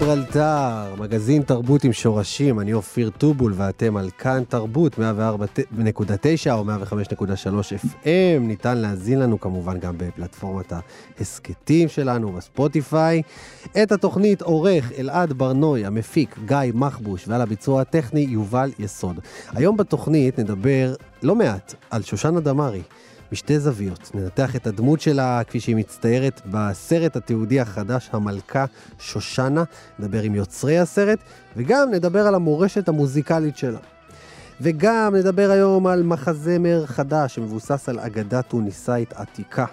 גיברלטר, מגזין תרבות עם שורשים, אני אופיר טובול ואתם על כאן תרבות 104.9 או 105.3 FM, ניתן להזין לנו כמובן גם בפלטפורמת ההסכתים שלנו בספוטיפיי. את התוכנית עורך אלעד ברנוי, המפיק גיא מחבוש ועל הביצוע הטכני יובל יסוד. היום בתוכנית נדבר לא מעט על שושנה דמארי. משתי זוויות. ננתח את הדמות שלה כפי שהיא מצטיירת בסרט התיעודי החדש, המלכה שושנה, נדבר עם יוצרי הסרט, וגם נדבר על המורשת המוזיקלית שלה. וגם נדבר היום על מחזמר חדש שמבוסס על אגדה טוניסאית עתיקה.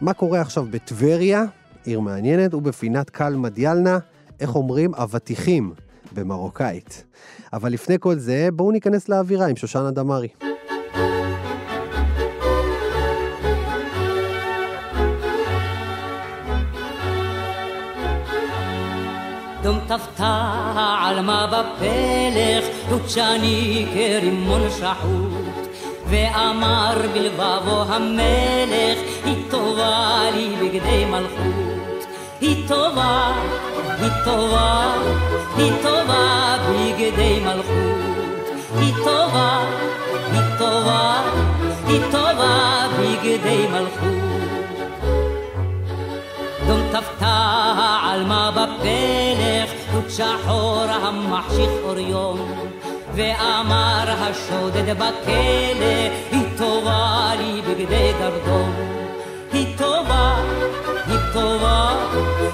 מה קורה עכשיו בטבריה, עיר מעניינת, ובפינת קל מדיאלנה, איך אומרים, אבטיחים במרוקאית. אבל לפני כל זה, בואו ניכנס לאווירה עם שושנה דמארי. דום טפתה על מה בפלך, דוצ'ני כרימון שחוט. ואמר בלבבו המלך, היא טובה לי בגדי מלכות. היא טובה, היא טובה, היא טובה בגדי מלכות. היא טובה, היא טובה, היא טובה בגדי מלכות. טפתה על מה בפלך, דוד שחור המחשיך אור יום. ואמר השודד בכלא, היא טובה לי בגדי גרדום. היא טובה, היא טובה,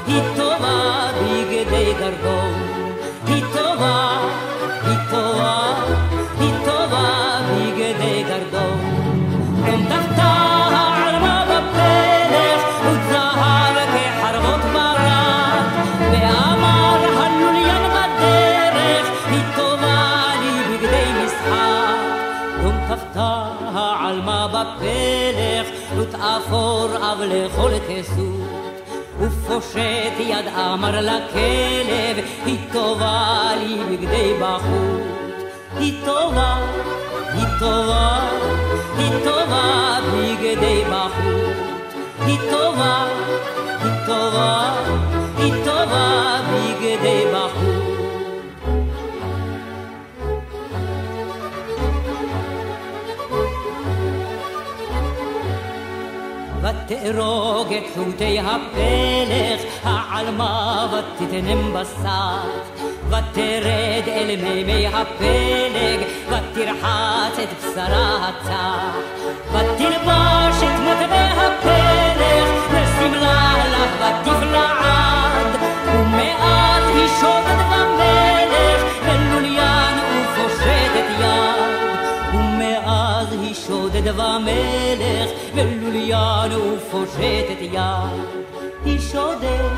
היא טובה בגדי גרדום. היא טובה, היא טובה, מה בפלך, דוד אפור אב לכל כסות. ופושט יד אמר לכלב, היא טובה לי בגדי בחוט. היא טובה, היא טובה, היא טובה בגדי בחוט. היא טובה, היא טובה, היא טובה בגדי בחוט. ותארוג את חוטי הפלך, העלמה ותתנם בסך. ותרד אל מימי הפלג, ותרחץ את בשרה הצח. ותלבש את מטבע הפלך, ולוליין ופושטת יד. היא שודד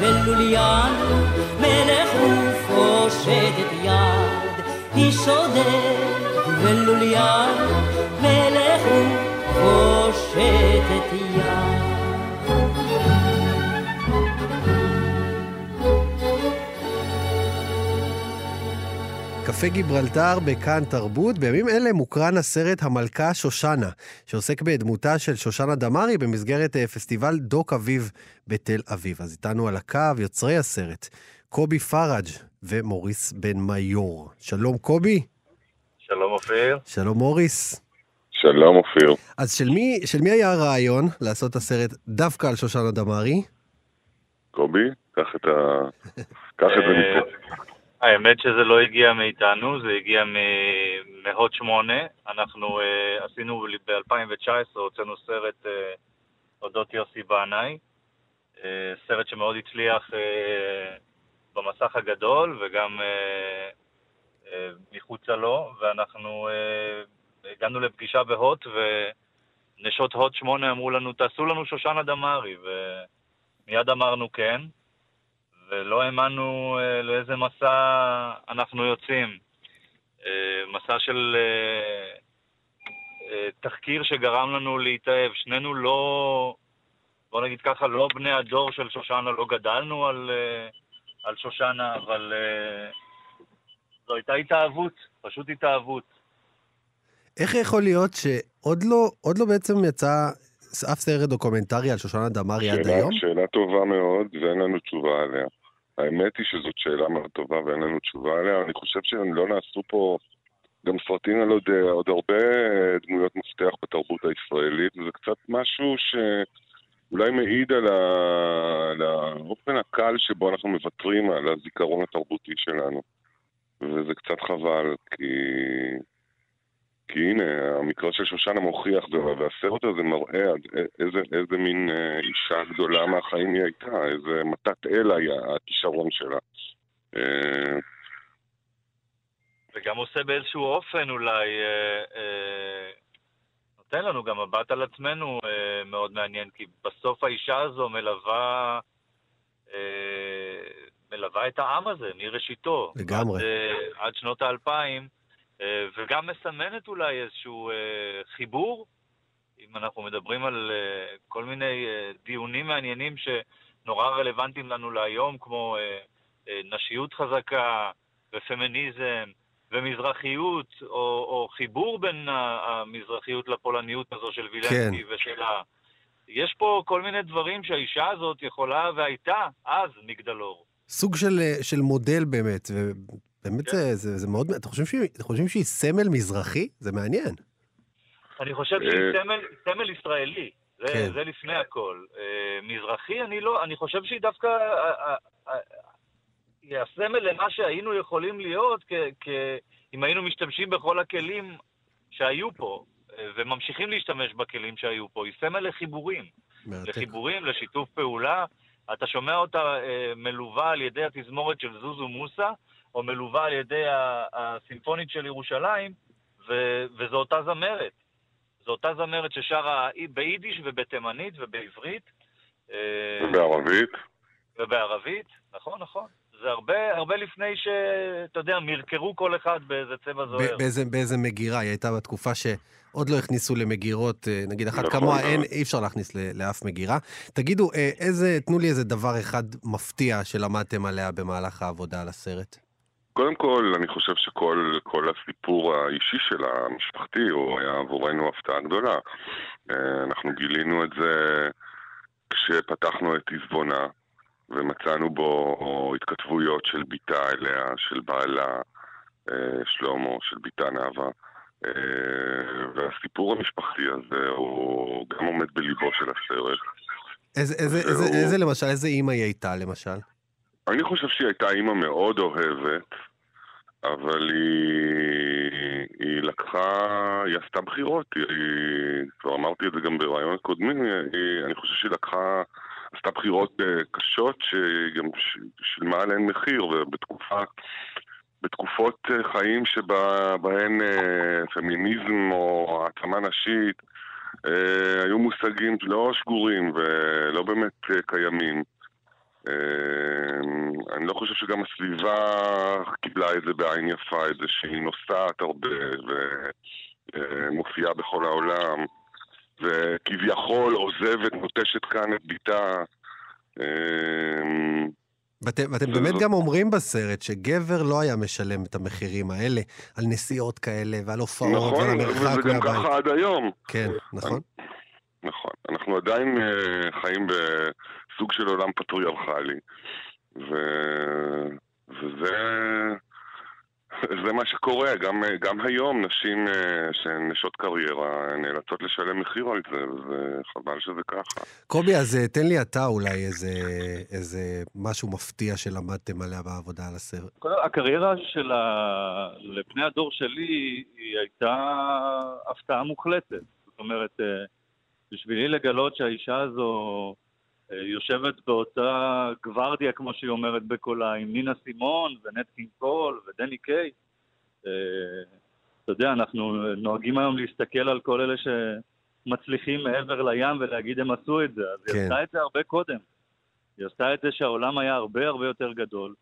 ולוליין, מלך ופושטת יד. היא שודד ולוליין, מלך ופושטת קפה גיברלטר בכאן תרבות. בימים אלה מוקרן הסרט המלכה שושנה, שעוסק בדמותה של שושנה דמארי במסגרת אה, פסטיבל דוק אביב בתל אביב. אז איתנו על הקו יוצרי הסרט, קובי פרג' ומוריס בן מיור. שלום קובי. שלום אופיר. שלום מוריס. שלום אופיר. אז של מי, של מי היה הרעיון לעשות את הסרט דווקא על שושנה דמארי? קובי, קח את ה... קח את זה אה, מפה. האמת שזה לא הגיע מאיתנו, זה הגיע מהוט 8. אנחנו uh, עשינו ב-2019, הוצאנו סרט uh, אודות יוסי בנאי, uh, סרט שמאוד הצליח uh, במסך הגדול וגם אה, אה, מחוצה לו, ואנחנו אה, הגענו לפגישה בהוט, ונשות הוט שמונה אמרו לנו, תעשו לנו שושנה דמארי, ומיד אמרנו כן, ולא האמנו אה, לאיזה מסע אנחנו יוצאים. אה, מסע של אה, אה, תחקיר שגרם לנו להתאהב. שנינו לא, בוא נגיד ככה, לא בני הדור של שושנה, לא גדלנו על, אה, על שושנה, אבל אה, זו הייתה התאהבות, פשוט התאהבות. איך יכול להיות שעוד לא, עוד לא בעצם יצא אף סרט דוקומנטרי על שושנה דמארי עד היום? שאלה טובה מאוד, ואין לנו תשובה עליה. האמת היא שזאת שאלה מאוד טובה ואין לנו תשובה עליה. אני חושב שלא נעשו פה גם סרטים על עוד, עוד הרבה דמויות מפתח בתרבות הישראלית, וזה קצת משהו שאולי מעיד על, ה... על האופן הקל שבו אנחנו מוותרים על הזיכרון התרבותי שלנו. וזה קצת חבל, כי... כי הנה, המקרה של שושנה מוכיח, והסרט הזה מראה איזה, איזה מין אה, אישה גדולה מהחיים היא הייתה, איזה מתת אל היה הכישרון שלה. אה, וגם עושה באיזשהו אופן אולי, אה, אה, נותן לנו גם מבט על עצמנו אה, מאוד מעניין, כי בסוף האישה הזו מלווה, אה, מלווה את העם הזה מראשיתו. לגמרי. עד, אה, עד שנות האלפיים, אה, וגם מסמנת אולי איזשהו אה, חיבור, אם אנחנו מדברים על אה, כל מיני אה, דיונים מעניינים שנורא רלוונטיים לנו להיום, כמו אה, אה, נשיות חזקה ופמיניזם. ומזרחיות, או, או חיבור בין המזרחיות לפולניות הזו של וילנסקי כן. ושלה. יש פה כל מיני דברים שהאישה הזאת יכולה והייתה אז מגדלור. סוג של, אה, של מודל באמת, ובאמת כן. זה, זה, זה מאוד... אתם חושבים, שהיא, אתם חושבים שהיא סמל מזרחי? זה מעניין. אני חושב שהיא אה. סמל, סמל ישראלי, זה, כן. זה לפני הכל. אה, מזרחי, אני לא, אני חושב שהיא דווקא... אה, היא הסמל למה שהיינו יכולים להיות כ, כ, אם היינו משתמשים בכל הכלים שהיו פה, וממשיכים להשתמש בכלים שהיו פה. היא סמל לחיבורים. מרתק. לחיבורים, לשיתוף פעולה. אתה שומע אותה אה, מלווה על ידי התזמורת של זוזו מוסה, או מלווה על ידי הסימפונית של ירושלים, ו- וזו אותה זמרת. זו אותה זמרת ששרה ביידיש ובתימנית ובעברית. אה, בערבית. ובערבית, נכון, נכון. זה הרבה, הרבה לפני שאתה יודע, מרקרו כל אחד באיזה צבע זוהר. באיזה, באיזה מגירה, היא הייתה בתקופה שעוד לא הכניסו למגירות, אה, נגיד אחת נכון כמוה, מאוד. אין, אי אפשר להכניס ל- לאף מגירה. תגידו, אה, איזה, תנו לי איזה דבר אחד מפתיע שלמדתם עליה במהלך העבודה על הסרט. קודם כל, אני חושב שכל כל הסיפור האישי שלה, המשפחתי, הוא היה עבורנו הפתעה גדולה. אה, אנחנו גילינו את זה כשפתחנו את עזבונה, ומצאנו בו התכתבויות של בתה אליה, של בעלה, אה, שלמה, של בתה נאוה. אה, והסיפור המשפחתי הזה הוא גם עומד בליבו של הסרט. איזה, איזה. איזה, איזה למשל, איזה אימא היא הייתה למשל? אני חושב שהיא הייתה אימא מאוד אוהבת, אבל היא, היא לקחה, היא עשתה בחירות, היא, כבר אמרתי את זה גם ברעיון הקודמים, היא, אני חושב שהיא לקחה, עשתה בחירות אה, קשות שגם שילמה עליהן מחיר, ובתקופה, בתקופות אה, חיים שבהן אה, פמיניזם או העצמה נשית היו מושגים לא שגורים ולא באמת קיימים. אמ, אני לא חושב שגם הסביבה קיבלה את זה בעין יפה, את זה שהיא נוסעת הרבה ומופיעה בכל העולם, וכביכול עוזבת, נוטשת כאן את בתה. אמ, ואתם, באמת לא- גם אומרים בסרט שגבר לא היה משלם את המחירים האלה על נסיעות כאלה ועל הופעות נכון, ועל וזה המרחק גם מהבית. ככה עד היום. כן, נכון? נכון. אנחנו עדיין אה, חיים בסוג של עולם פטריארכלי, ו... וזה זה מה שקורה. גם, גם היום נשים אה, שהן נשות קריירה נאלצות לשלם מחיר על זה, וחבל שזה ככה. קובי, אז אה, תן לי אתה אולי איזה, איזה משהו מפתיע שלמדתם עליה בעבודה על הסרט. הקריירה של ה... לבני הדור שלי היא הייתה הפתעה מוחלטת. זאת אומרת, בשבילי לגלות שהאישה הזו אה, יושבת באותה גוורדיה, כמו שהיא אומרת בקולה, עם נינה סימון ונט קינג קול ודני קיי. אה, אתה יודע, אנחנו נוהגים היום להסתכל על כל אלה שמצליחים מעבר לים ולהגיד הם עשו את זה. אז היא כן. עשתה את זה הרבה קודם. היא עשתה את זה שהעולם היה הרבה הרבה יותר גדול,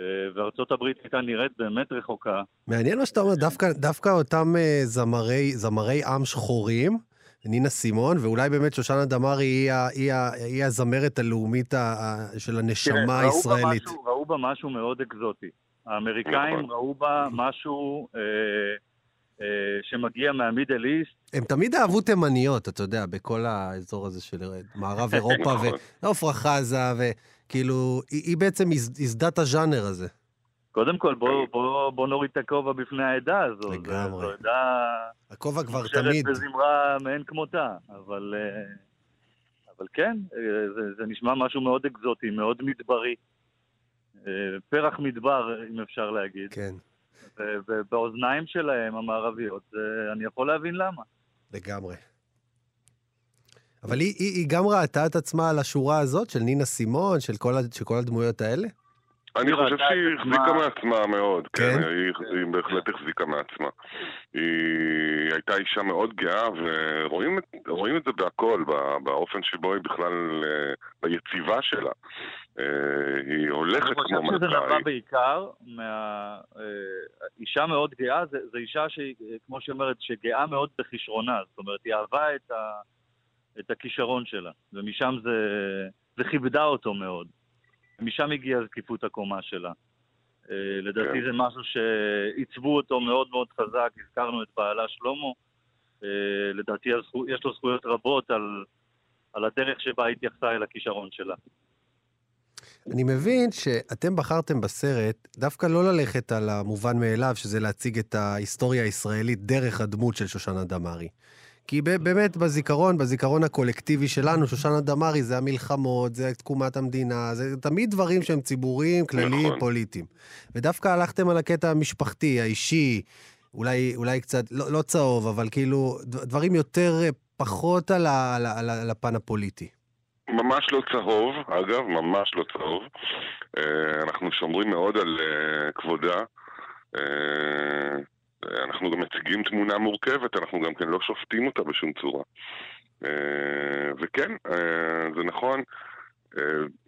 אה, וארצות הברית הייתה נראית באמת רחוקה. מעניין מה שאתה אומר, דווקא, דווקא אותם זמרי, זמרי עם שחורים, נינה סימון, ואולי באמת שושנה דמארי היא, היא, ה- היא הזמרת הלאומית ה- של הנשמה תראה, ראו בה הישראלית. משהו- ראו בה משהו מאוד אקזוטי. האמריקאים נכון. ראו בה משהו אה, אה, שמגיע מהמידל איסט. הם תמיד אהבו תימניות, אתה יודע, בכל האזור הזה של מערב אירופה, נכון. ועופרה חזה, וכאילו, היא, היא בעצם ייס- ייסדה את הז'אנר הזה. קודם כל, בוא, בוא, בוא נוריד את הכובע בפני העדה הזו. לגמרי. זו עדה הכובע כבר תמיד. בזמרה מאין כמותה, אבל, אה, אבל כן, אה, זה, זה נשמע משהו מאוד אקזוטי, מאוד מדברי. אה, פרח מדבר, אם אפשר להגיד. כן, ובאוזניים שלהם, המערביות, אני יכול להבין למה. לגמרי. אבל היא, היא, היא גם ראתה את עצמה על השורה הזאת של נינה סימון, של כל, של כל הדמויות האלה? אני חושב שהיא החזיקה מעצמה מאוד, כן? כן, היא, בהחלט החזיקה מעצמה. היא הייתה אישה מאוד גאה, ורואים את, זה בהכל, בא- באופן שבו היא בכלל, אה, ביציבה שלה. אה, היא הולכת אני כמו חושב שזה מלכה. נבע בעיקר מה... אה, אישה מאוד גאה, זה, זה אישה שהיא, כמו שהיא אומרת, שגאה מאוד בכישרונה. זאת אומרת, היא אהבה את, הכישרון שלה, ומשם זה, זה כיבדה אותו מאוד. ומשם הגיעה זקיפות הקומה שלה. אה, לדעתי כן. זה משהו שעיצבו אותו מאוד מאוד חזק, הזכרנו את בעלה שלמה. אה, לדעתי יש לו זכויות רבות על, על הדרך שבה התייחסה אל הכישרון שלה. אני מבין שאתם בחרתם בסרט דווקא לא ללכת על המובן מאליו, שזה להציג את ההיסטוריה הישראלית דרך הדמות של שושנה דמארי. כי באמת בזיכרון, בזיכרון הקולקטיבי שלנו, שושנה דמארי זה המלחמות, זה תקומת המדינה, זה תמיד דברים שהם ציבוריים, כלליים, נכון. פוליטיים. ודווקא הלכתם על הקטע המשפחתי, האישי, אולי, אולי קצת, לא, לא צהוב, אבל כאילו, דברים יותר, אה, פחות על, ה, על, ה, על, ה- על הפן הפוליטי. ממש לא צהוב, אגב, ממש לא צהוב. אה, אנחנו שומרים מאוד על אה, כבודה. אנחנו גם מציגים תמונה מורכבת, אנחנו גם כן לא שופטים אותה בשום צורה. אה, וכן, אה, זה נכון. אה,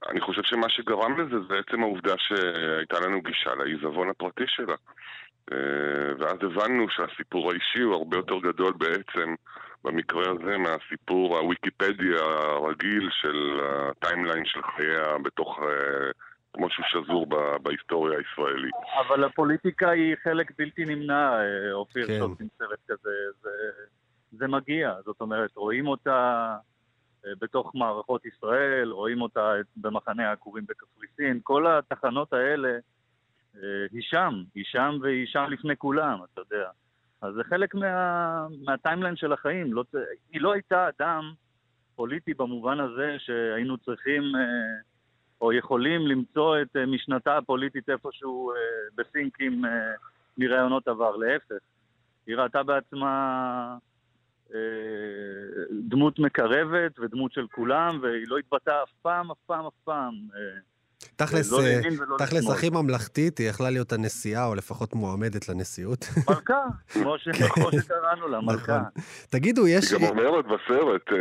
אני חושב שמה שגרם לזה זה עצם העובדה שהייתה לנו גישה לעיזבון הפרטי שלה. ואז הבנו שהסיפור האישי הוא הרבה יותר גדול בעצם במקרה הזה מהסיפור הוויקיפדיה הרגיל של הטיימליין של חייה בתוך, כמו שהוא שזור ב- בהיסטוריה הישראלית. אבל הפוליטיקה היא חלק בלתי נמנע, אה, אופיר, כן. שעושים סרט כזה. זה, זה מגיע, זאת אומרת, רואים אותה אה, בתוך מערכות ישראל, רואים אותה במחנה העקורים בקפריסין, כל התחנות האלה, אה, היא שם, היא שם והיא שם לפני כולם, אתה יודע. אז זה חלק מה, מהטיימליין של החיים. לא, היא לא הייתה אדם פוליטי במובן הזה שהיינו צריכים אה, או יכולים למצוא את אה, משנתה הפוליטית איפשהו אה, בסינק עם אה, מרעיונות עבר. להפך, היא ראתה בעצמה דמות מקרבת ודמות של כולם, והיא לא התבטאה אף פעם, אף פעם, אף פעם. תכלס, לא אה, תכלס. הכי ממלכתית, היא יכלה להיות הנשיאה, או לפחות מועמדת לנשיאות. מלכה, כמו כמו שקראנו לה, מלכה. נכון. תגידו, יש... היא גם אומרת בסרט, אה,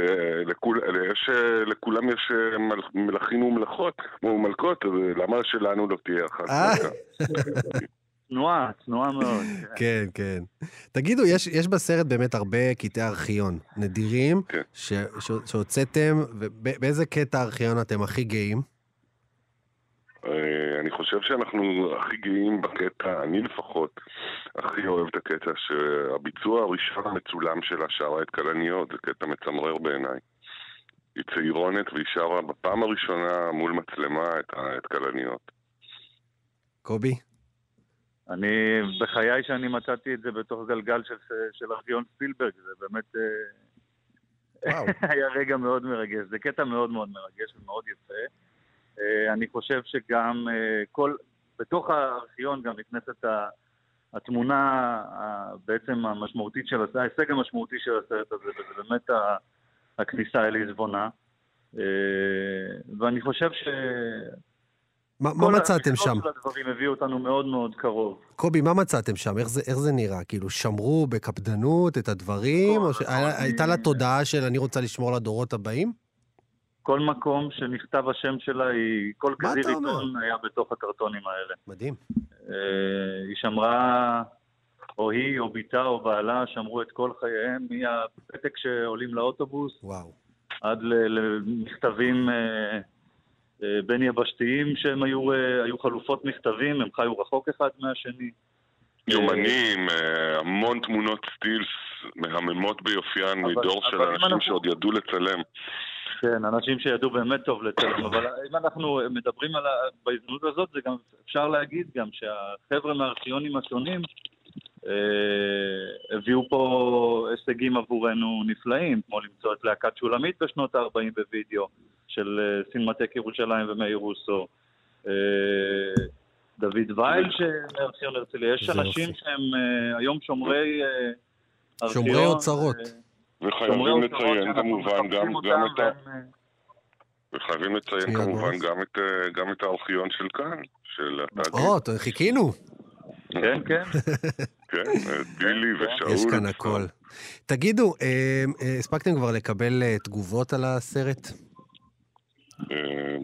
לכול, יש, אה, לכולם יש מל- מלכים ומלכות, ומלכות, אז אה, למה שלנו לא תהיה אחת? צנועה, צנועה מאוד. כן, כן. תגידו, יש, יש בסרט באמת הרבה קטעי ארכיון נדירים כן. שהוצאתם, ובאיזה קטע ארכיון אתם הכי גאים? אה, אני חושב שאנחנו הכי גאים בקטע, אני לפחות, הכי אוהב את הקטע שהביצוע הראשון המצולם שלה שרה את כלניות, זה קטע מצמרר בעיניי. היא צעירונת והיא שרה בפעם הראשונה מול מצלמה את, את כלניות. קובי? אני, בחיי שאני מצאתי את זה בתוך גלגל של, של ארכיון ספילברג, זה באמת אה, וואו. היה רגע מאוד מרגש. זה קטע מאוד מאוד מרגש ומאוד יפה. אני חושב שגם אה, כל, בתוך הארכיון גם נכנסת התמונה בעצם המשמעותית של הסרט, ההישג המשמעותי של הסרט הזה, וזה באמת הכניסה אל עזבונה. אה, ואני חושב ש... מה, מה מצאתם כל שם? של הדברים הביאו אותנו מאוד מאוד קרוב. קובי, מה מצאתם שם? איך זה, איך זה נראה? כאילו, שמרו בקפדנות את הדברים? או שהייתה לה תודעה של אני רוצה לשמור לדורות הבאים? כל מקום שנכתב השם שלה, היא, כל כזיר? עיתון היה בתוך הקרטונים האלה. מדהים. אה, היא שמרה, או היא, או בתה, או בעלה, שמרו את כל חייהם, מהפתק שעולים לאוטובוס, וואו. עד למכתבים אה, אה, בין יבשתיים שהם היו, היו חלופות מכתבים, הם חיו רחוק אחד מהשני. יומנים, המון תמונות סטילס מהממות ביופיין מדור של אנשים שעוד ידעו לצלם. כן, אנשים שידעו באמת טוב לצלם, אבל אם אנחנו מדברים על ה... בהזדמנות הזאת, זה גם אפשר להגיד גם שהחבר'ה מהארכיונים השונים אה, הביאו פה הישגים עבורנו נפלאים, כמו למצוא את להקת שולמית בשנות ה-40 בווידאו של אה, סינמטק ירושלים ומאיר רוסו. אה, דוד וייל מארכיון הרצליה, יש אנשים. שהם אה, היום שומרי אה. שומרי אוצרות. אה, וחייבים לציין כמובן גם, גם את ה... אה, וחייבים לציין כמובן. גם את, גם את הארכיון של כאן, של התאגיד. או, חיכינו. כן, כן. כן, אה, בילי ושאול. יש כאן הכל. תגידו, הספקתם כבר לקבל תגובות על הסרט?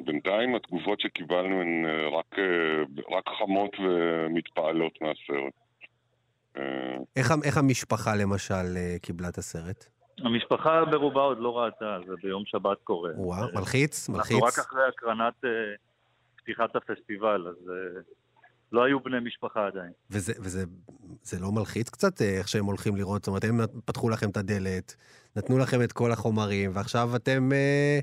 בינתיים התגובות שקיבלנו הן רק, רק חמות ומתפעלות מהסרט. איך, איך המשפחה, למשל, קיבלה את הסרט? המשפחה ברובה עוד לא ראתה, זה ביום שבת קורה. וואו, אה, מלחיץ? אנחנו רק מלחיץ? אחרי הקרנת אה, פתיחת הפסטיבל, אז אה, לא היו בני משפחה עדיין. וזה, וזה זה לא מלחיץ קצת, אה, איך שהם הולכים לראות? זאת אומרת, הם פתחו לכם את הדלת, נתנו לכם את כל החומרים, ועכשיו אתם אה,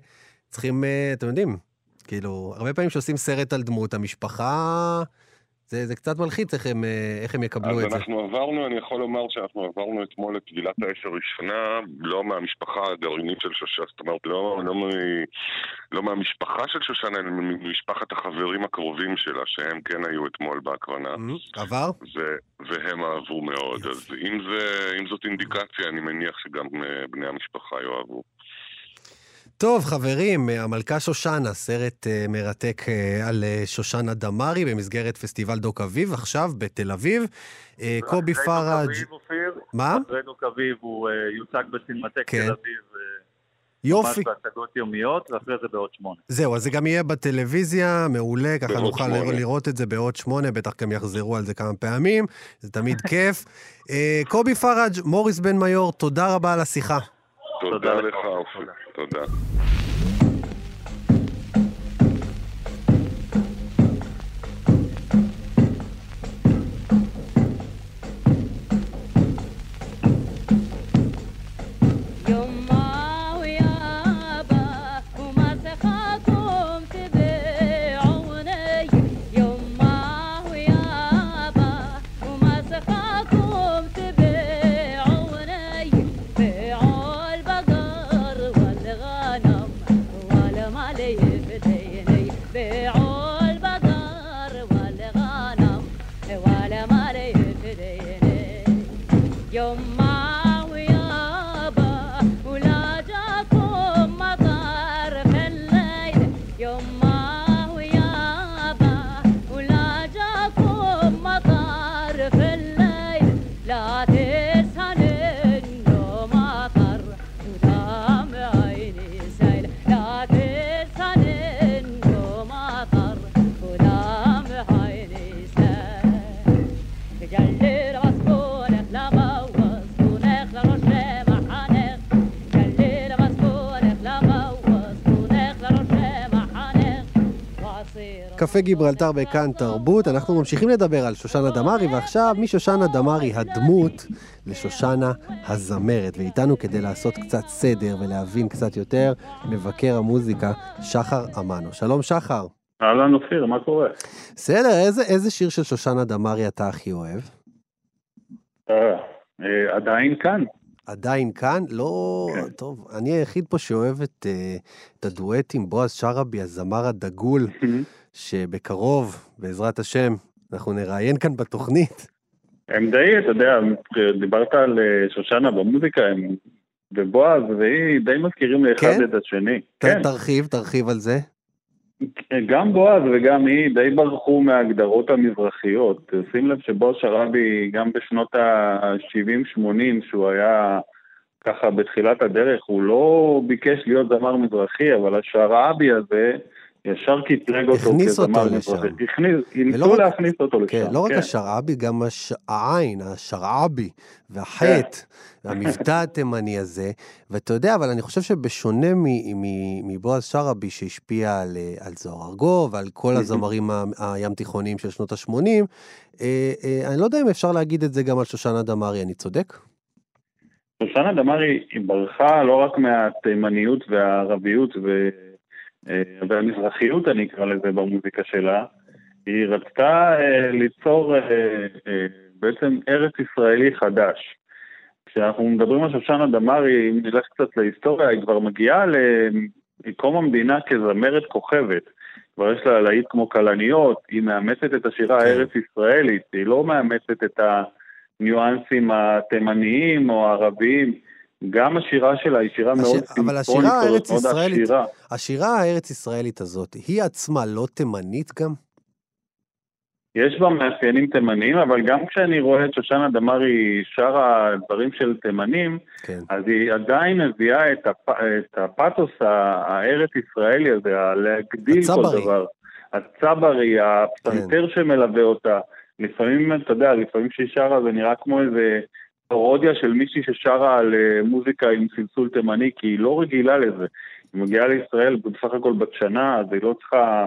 צריכים, אה, אתם יודעים, כאילו, הרבה פעמים כשעושים סרט על דמות, המשפחה, זה, זה קצת מלחיץ איך הם, אה, איך הם יקבלו אז את זה. אנחנו עברנו, אני יכול לומר שאנחנו עברנו אתמול את טבילת האש הראשונה, לא מהמשפחה הגרעינית של שושנה, זאת אומרת, לא, לא, מ, לא מהמשפחה של שושנה, אלא ממשפחת החברים הקרובים שלה, שהם כן היו אתמול בהקרנה. Mhm. עבר? ו- והם אהבו מאוד, אז אם, זה, אם זאת אינדיקציה, אני מניח שגם אה, בני המשפחה יאהבו. טוב, חברים, המלכה שושנה, סרט אה, מרתק אה, על אה, שושנה דמארי במסגרת פסטיבל דוק אביב, עכשיו בתל אביב. קובי פראג', מה? אחרי דוק אביב הוא יוצג בסינמטק כן. תל אביב, יופי. ממש בהצגות יומיות, ואחרי זה בעוד שמונה. זהו, אז זה גם יהיה בטלוויזיה, מעולה, ככה נוכל שמונה. לראות את זה בעוד שמונה, בטח גם יחזרו על זה כמה פעמים, זה תמיד כיף. קובי פראג', מוריס בן מיור, תודה רבה על השיחה. תודה לך, אופיר. תודה. קפה גיברלטר בכאן תרבות, אנחנו ממשיכים לדבר על שושנה דמארי, ועכשיו משושנה דמארי הדמות לשושנה הזמרת. ואיתנו כדי לעשות קצת סדר ולהבין קצת יותר, מבקר המוזיקה שחר אמנו. שלום שחר. אהלן אופיר, מה קורה? בסדר, איזה, איזה שיר של שושנה דמארי אתה הכי אוהב? אה, אה, עדיין כאן. עדיין כאן? לא... כן. טוב, אני היחיד פה שאוהב את, אה, את הדואט עם בועז שרעבי, הזמר הדגול, שבקרוב, בעזרת השם, אנחנו נראיין כאן בתוכנית. הם די, אתה יודע, דיברת על אה, שושנה במוזיקה, הם ובועז והיא די מזכירים לאחד כן? את השני. ת- כן, תרחיב, תרחיב על זה. גם בועז וגם היא די ברחו מההגדרות המזרחיות. שים לב שבועז שרעבי, גם בשנות ה-70-80, שהוא היה ככה בתחילת הדרך, הוא לא ביקש להיות זמר מזרחי, אבל השרעבי הזה ישר קטלג אותו הכניס אותו. לשם. ניסו להכניס אותו לשם. כן, לא רק כן. השרעבי, גם העין, השרעבי, והחטא, והמבטא התימני הזה. ואתה יודע, אבל אני חושב שבשונה מבועז שרעבי, שהשפיע על, אה, על זוהר ארגוב ועל כל הזמרים הים תיכוניים של שנות ה-80, אני לא יודע אם אפשר להגיד את זה גם על שושנה דמארי, אני צודק? שושנה דמארי היא ברחה לא רק מהתימניות והערביות ו... אה, והמזרחיות, אני אקרא לזה, במוזיקה שלה. היא רצתה אה, ליצור אה, בעצם ארץ ישראלי חדש. כשאנחנו מדברים על שושנה דמארי, אם נלך קצת להיסטוריה, היא כבר מגיעה לקום המדינה כזמרת כוכבת. כבר יש לה להיט כמו כלניות, היא מאמצת את השירה כן. הארץ ישראלית, היא לא מאמצת את הניואנסים התימניים או הערביים. גם השירה שלה היא שירה הש- מאוד אבל סימפונית, השירה כזאת, מאוד הארץ-ישראלית- עשירה. השירה הארץ-ישראלית הזאת, היא עצמה לא תימנית גם? יש בה מאפיינים תימניים, אבל גם כשאני רואה את שושנה דמארי שרה דברים של תימנים, כן. אז היא עדיין מביאה את, הפ... את הפתוס הארץ-ישראלי הזה, להגדיל הצברי. כל דבר. הצברי, הפסנתר שמלווה אותה. לפעמים, אתה יודע, לפעמים שהיא שרה זה נראה כמו איזה פרודיה של מישהי ששרה על אה, מוזיקה עם סלסול תימני, כי היא לא רגילה לזה. היא מגיעה לישראל בסך הכל בת שנה, אז היא לא צריכה...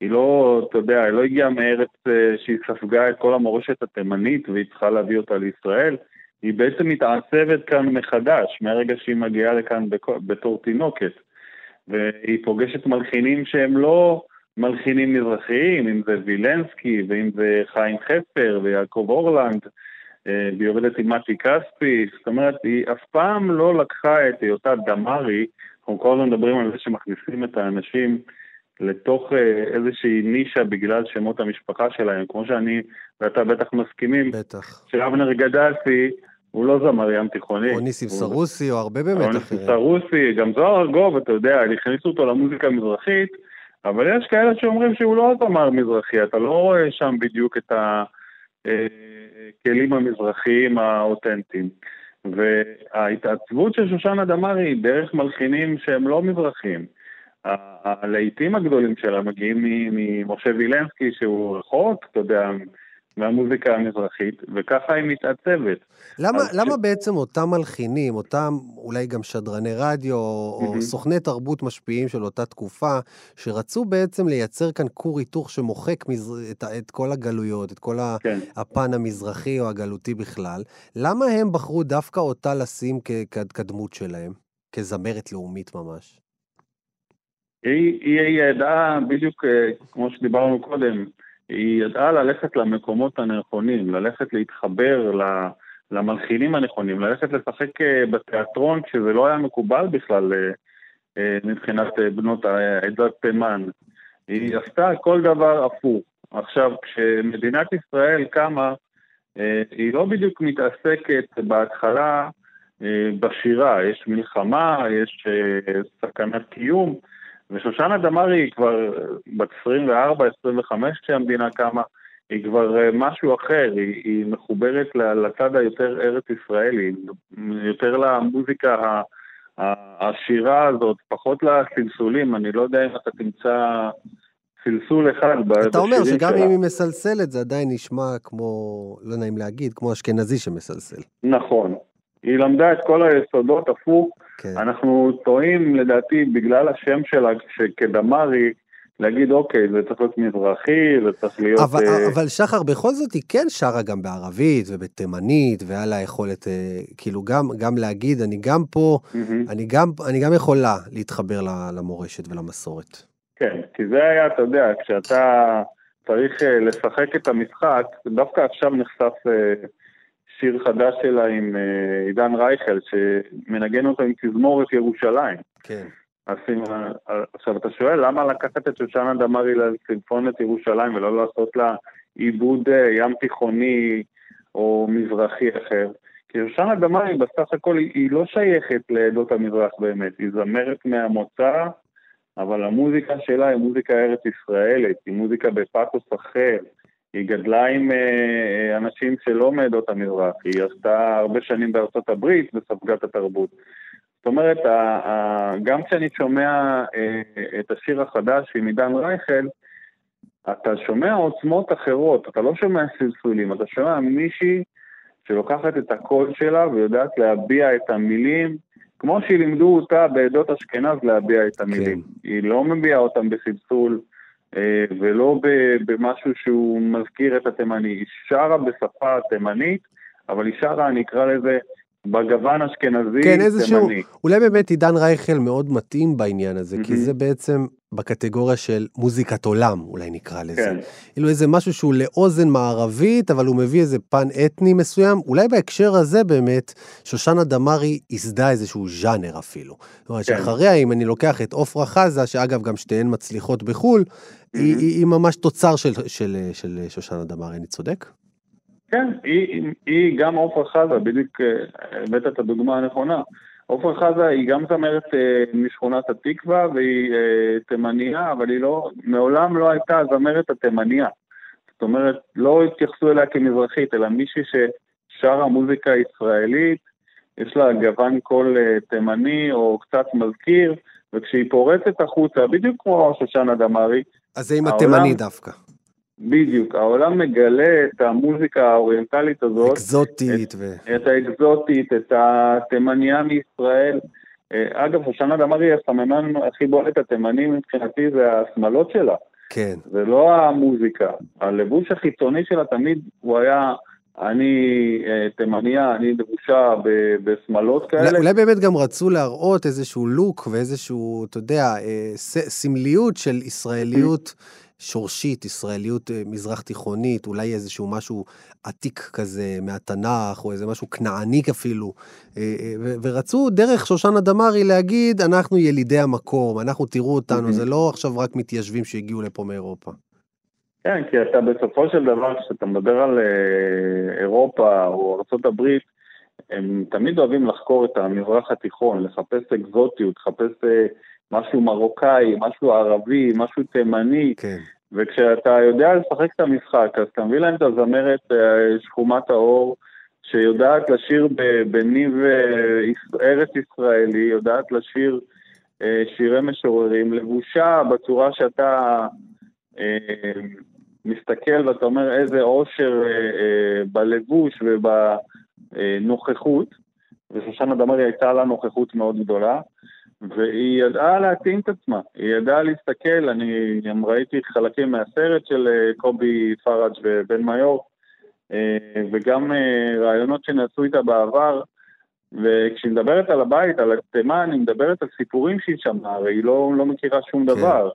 היא לא, אתה יודע, היא לא הגיעה מארץ אה, שהיא ספגה את כל המורשת התימנית והיא צריכה להביא אותה לישראל. היא בעצם מתעצבת כאן מחדש, מהרגע שהיא מגיעה לכאן בתור תינוקת. והיא פוגשת מלחינים שהם לא מלחינים מזרחיים, אם זה וילנסקי, ואם זה חיים חפר ויעקב אורלנד, והיא עובדת עם מתי כספי, זאת אומרת, היא אף פעם לא לקחה את היותה דמארי, אנחנו כל הזמן מדברים על זה שמכניסים את האנשים לתוך אה, איזושהי נישה בגלל שמות המשפחה שלהם, כמו שאני ואתה בטח מסכימים, בטח. שאבנר גדסי הוא לא זמר ים תיכוני. או ניסים הוא- סרוסי, או הרבה או באמת ניסים אחרים. סרוסי, גם זוהר ארגוב, אתה יודע, הכניסו אותו למוזיקה המזרחית, אבל יש כאלה שאומרים שהוא לא זמר מזרחי, אתה לא רואה שם בדיוק את הכלים המזרחיים האותנטיים. וההתעצבות של שושנה דמארי היא דרך מלחינים שהם לא מזרחים. ה- הלהיטים הגדולים שלה מגיעים ממשה וילנסקי, שהוא רחוק, אתה יודע, מהמוזיקה המזרחית, וככה היא מתעצבת. למה, למה ש- בעצם אותם מלחינים, אותם אולי גם שדרני רדיו, או מהמם. סוכני תרבות משפיעים של אותה תקופה, שרצו בעצם לייצר כאן כור היתוך שמוחק מז... את, את כל הגלויות, את כל כן. הפן המזרחי או הגלותי בכלל, למה הם בחרו דווקא אותה לשים כ- כ- כדמות שלהם, כזמרת לאומית ממש? היא, היא ידעה, בדיוק אה, כמו שדיברנו קודם, היא ידעה ללכת למקומות הנכונים, ללכת להתחבר למלחינים הנכונים, ללכת לשחק אה, בתיאטרון כשזה לא היה מקובל בכלל אה, אה, מבחינת בנות עדת תימן. היא עשתה כל דבר הפוך. עכשיו, כשמדינת ישראל קמה, היא לא בדיוק מתעסקת בהתחלה בשירה, יש מלחמה, יש סכנת קיום, ושושנה דמארי היא כבר בת 24-25 כשהמדינה קמה, היא כבר אה, משהו אחר, היא, היא מחוברת לצד היותר ארץ ישראלי, יותר למוזיקה ה- ה- השירה הזאת, פחות לסלסולים, אני לא יודע אם אתה תמצא סלסול אחד ב- אתה אומר בשירים שגם שלה. אם היא מסלסלת, זה עדיין נשמע כמו, לא נעים להגיד, כמו אשכנזי שמסלסל. נכון. היא למדה את כל היסודות הפוך. כן. אנחנו טועים, לדעתי, בגלל השם שלה, שכדמרי, להגיד, אוקיי, זה צריך להיות מזרחי, זה צריך להיות... אבל, אה, אבל שחר, בכל זאת היא כן שרה גם בערבית ובתימנית, והיה לה יכולת, אה, כאילו, גם, גם להגיד, אני גם פה, מהמם. אני גם, אני גם יכולה להתחבר למורשת ולמסורת. כן, כי זה היה, אתה יודע, כשאתה צריך אה, לשחק את המשחק, דווקא עכשיו נחשף אה, שיר חדש שלה עם אה, עידן רייכל, שמנגן אותו עם תזמורת ירושלים. כן. אה, עכשיו, אתה שואל, למה לקחת את שושנה דמארי לסימפוניית ירושלים ולא לעשות לה עיבוד אה, ים תיכוני או מזרחי אחר? כי שושנה דמארי בסך הכל היא, היא לא שייכת לעדות המזרח באמת, היא זמרת מהמוצא, אבל המוזיקה שלה היא מוזיקה ארץ ישראלית, היא מוזיקה בפאתוס אחר, היא גדלה עם אה, אה, אנשים שלא מעדות המזרח, היא עשתה הרבה שנים בארצות הברית וספגה את התרבות. זאת אומרת, גם כשאני שומע אה, את השיר החדש עם עידן רייכל, אתה שומע עוצמות אחרות, אתה לא שומע סלסולים, אתה שומע מישהי שלוקחת את הקול שלה ויודעת להביע את המילים, כמו שלימדו אותה בעדות אשכנז להביע את המילים. כן. היא לא מביעה אותם בסלסול ולא במשהו שהוא מזכיר את התימני, היא שרה בשפה התימנית, אבל היא שרה, אני אקרא לזה, בגוון אשכנזי כן, איזשהו, תימני. אולי באמת עידן רייכל מאוד מתאים בעניין הזה, mm-hmm. כי זה בעצם בקטגוריה של מוזיקת עולם, אולי נקרא לזה. כן. כאילו איזה משהו שהוא לאוזן מערבית, אבל הוא מביא איזה פן אתני מסוים. אולי בהקשר הזה באמת, שושנה דמארי ייסדה איזשהו ז'אנר אפילו. זאת אומרת כן. שאחריה, אם אני לוקח את עופרה חזה, שאגב גם שתיהן מצליחות בחו"ל, mm-hmm. היא, היא, היא ממש תוצר של, של, של, של שושנה דמארי, אני צודק? כן, היא, היא גם עופרה חזה, בדיוק אה, הבאת את הדוגמה הנכונה. עופרה חזה היא גם זמרת אה, משכונת התקווה והיא אה, תימניה, אבל היא לא, מעולם לא הייתה זמרת התימניה. זאת אומרת, לא התייחסו אליה כמזרחית, אלא מישהי ששרה מוזיקה ישראלית, יש לה גוון קול תימני או קצת מזכיר, וכשהיא פורצת החוצה, בדיוק כמו שושנה דמארי, אז זה עם התימני דווקא. בדיוק, העולם מגלה את המוזיקה האוריינטלית הזאת. אקזוטית. את, ו... את האקזוטית, את התימניה מישראל. אה, אגב, שושנה דמארי, הסממן הכי בולט התימני מבחינתי זה השמלות שלה. כן. זה לא המוזיקה. הלבוש החיצוני שלה תמיד הוא היה אני אה, תימניה, אני לבושה בשמלות כאלה. אולי באמת גם רצו להראות איזשהו לוק ואיזשהו, אתה יודע, אה, סמליות של ישראליות שורשית, ישראליות אה, מזרח תיכונית, אולי איזשהו משהו עתיק כזה מהתנ"ך, או איזה משהו כנעני אפילו. אה, אה, ורצו דרך שושנה דמארי להגיד, אנחנו ילידי המקום, אנחנו תראו אותנו, זה לא עכשיו רק מתיישבים שהגיעו לפה מאירופה. כן, כי אתה בסופו של דבר, כשאתה מדבר על אירופה או ארה"ב, הם תמיד אוהבים לחקור את המזרח התיכון, לחפש אקזוטיות, לחפש משהו מרוקאי, משהו ערבי, משהו תימני. כן. וכשאתה יודע לשחק את המשחק, אז אתה מביא להם את הזמרת אה, שחומת האור, שיודעת לשיר בניב אה, ארץ ישראלי, יודעת לשיר אה, שירי משוררים, לבושה בצורה שאתה מסתכל ואתה אומר איזה אושר בלבוש ובנוכחות, ושושנה דמארי הייתה לה נוכחות מאוד גדולה. והיא ידעה להתאים את עצמה, היא ידעה להסתכל, אני גם ראיתי חלקים מהסרט של אה, קובי פראג' ובן מיור, אה, וגם אה, רעיונות שנעשו איתה בעבר, וכשהיא מדברת על הבית, על התימן, היא מדברת על סיפורים שהיא שמעה, הרי היא לא, לא מכירה שום כן. דבר.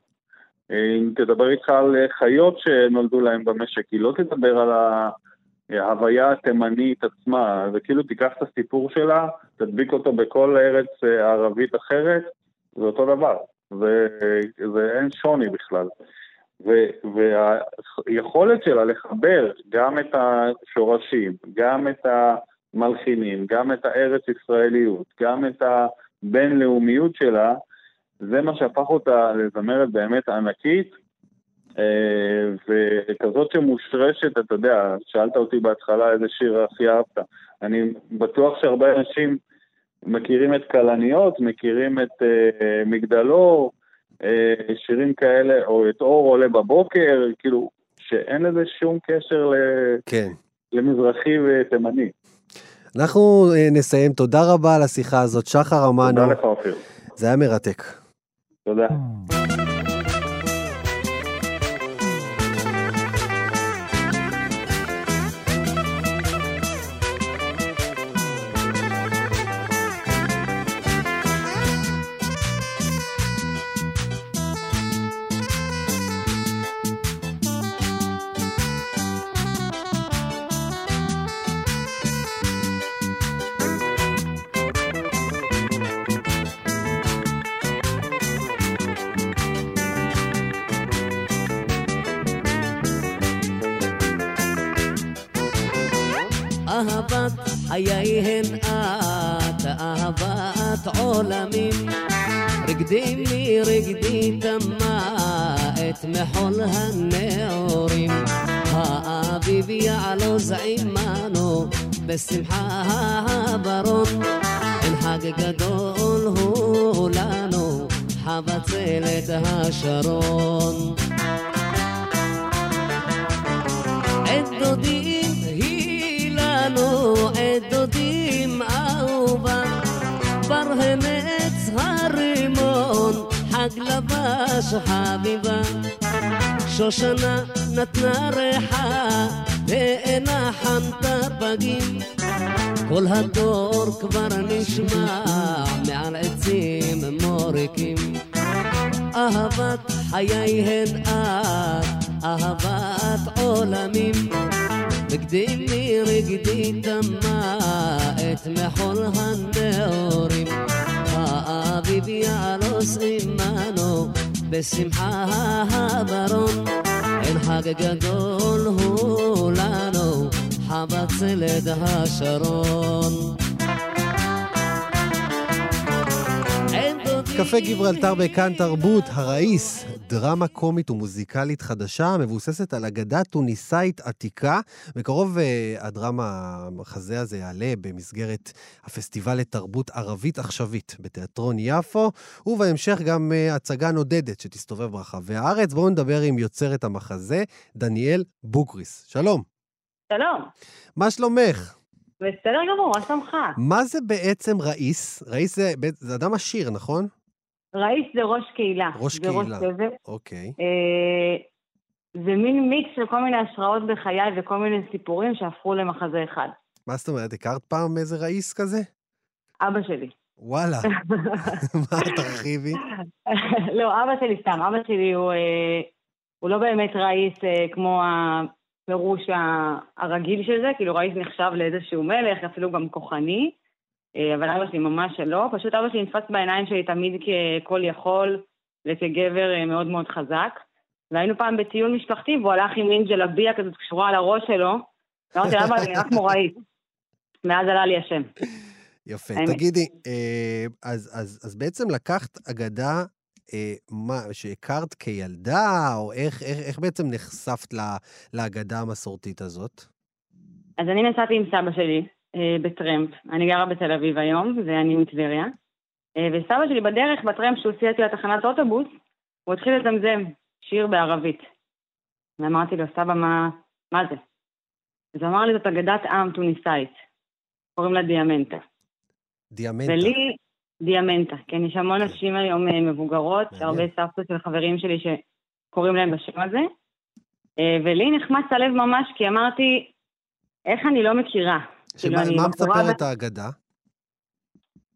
אם תדבר איתך על חיות שנולדו להם במשק, היא לא תדבר על ה... ההוויה התימנית עצמה, וכאילו תיקח את הסיפור שלה, תדביק אותו בכל ארץ אה, ערבית אחרת, זה אותו דבר, וזה אין שוני בכלל. והיכולת שלה לחבר גם את השורשים, גם את המלחינים, גם את הארץ ישראליות, גם את הבינלאומיות שלה, זה מה שהפך אותה לזמרת באמת ענקית, וכזאת שמושרשת, אתה יודע, שאלת אותי בהתחלה איזה שיר הכי אהבת. אני בטוח שהרבה אנשים מכירים את כלניות, מכירים את uh, מגדלור, uh, שירים כאלה, או את אור עולה בבוקר, כאילו, שאין לזה שום קשר ל... כן. למזרחי ותימני. אנחנו נסיים. תודה רבה על השיחה הזאת. שחר אמנו. תודה לך, אופיר. זה היה מרתק. תודה. אהבת חייהן את, אהבת עולמים. רקדי לי רקדי תמה את מחול הנעורים. האביב יעלוז עמנו בשמחה הברון. אין חג גדול הוא לנו, חבצלת השרון. עת דודים היא לנו, ברהנץ הרימון, חג לבש חביבה. שושנה נתנה ריחה, ואינה חנתה פגים. כל הדור כבר נשמע מעל עצים מוריקים. אהבת חייהן את, אהבת עולמים. רקדי לי רקדי דמה את מחול הנעורים. האביב יעלוס עמנו בשמחה הברון. אין חג גדול הוא לנו, חבצלת קפה גיברלטר בכאן תרבות, הראיס, דרמה קומית ומוזיקלית חדשה המבוססת על אגדה טוניסאית עתיקה. בקרוב אה, הדרמה, המחזה הזה יעלה במסגרת הפסטיבל לתרבות ערבית עכשווית בתיאטרון יפו, ובהמשך גם אה, הצגה נודדת שתסתובב ברחבי הארץ. בואו נדבר עם יוצרת המחזה, דניאל בוקריס. שלום, שלום, מה שלומך? בסדר גמור, מה שלומך? מה זה בעצם ראיס? ראיס זה, זה אדם עשיר, נכון? ראיס זה ראש קהילה. ראש קהילה. ראש. אוקיי. אה, זה מין מיקס של כל מיני השראות בחיי וכל מיני סיפורים שהפכו למחזה אחד. מה זאת אומרת, הכרת פעם איזה ראיס כזה? אבא שלי. וואלה. מה, תרחיבי? לא, אבא שלי סתם. אבא שלי הוא, אה, הוא לא באמת ראיס אה, כמו הפירוש הרגיל של זה, כאילו ראיס נחשב לאיזשהו מלך, אפילו גם כוחני, אבל אבא שלי ממש לא. פשוט אבא שלי נתפס בעיניים שלי תמיד ככל יכול וכגבר אה, מאוד מאוד חזק. והיינו פעם בטיול משפחתי, והוא הלך עם מין ג'לביה כזאת קשורה על הראש שלו. ואמרתי, אבא, אני נראה כמו ראיס. מאז עלה לי השם. יפה. תגידי, אה, אז, אז, אז בעצם לקחת אגדה, אה, מה, שהכרת כילדה, או איך, איך, איך בעצם נחשפת לה, להגדה המסורתית הזאת? אז אני נסעתי עם סבא שלי אה, בטרמפ. אני גרה בתל אביב היום, ואני מטבריה. אה, וסבא שלי בדרך, בטרמפ שהוא הסיע אותי לתחנת אוטובוס, הוא התחיל לזמזם שיר בערבית. ואמרתי לו, סבא, מה, מה זה? אז הוא אמר לי, זאת אגדת עם טוניסאית. קוראים לה דיאמנטה. דיאמנטה. ולי, דיאמנטה. כן, יש המון נשים היום אה, מבוגרות. הרבה סבתות של חברים שלי שקוראים להם בשם הזה. אה, ולי נחמץ הלב ממש, כי אמרתי, איך אני לא מכירה? כאילו, שמה, אני מה מספרת האגדה?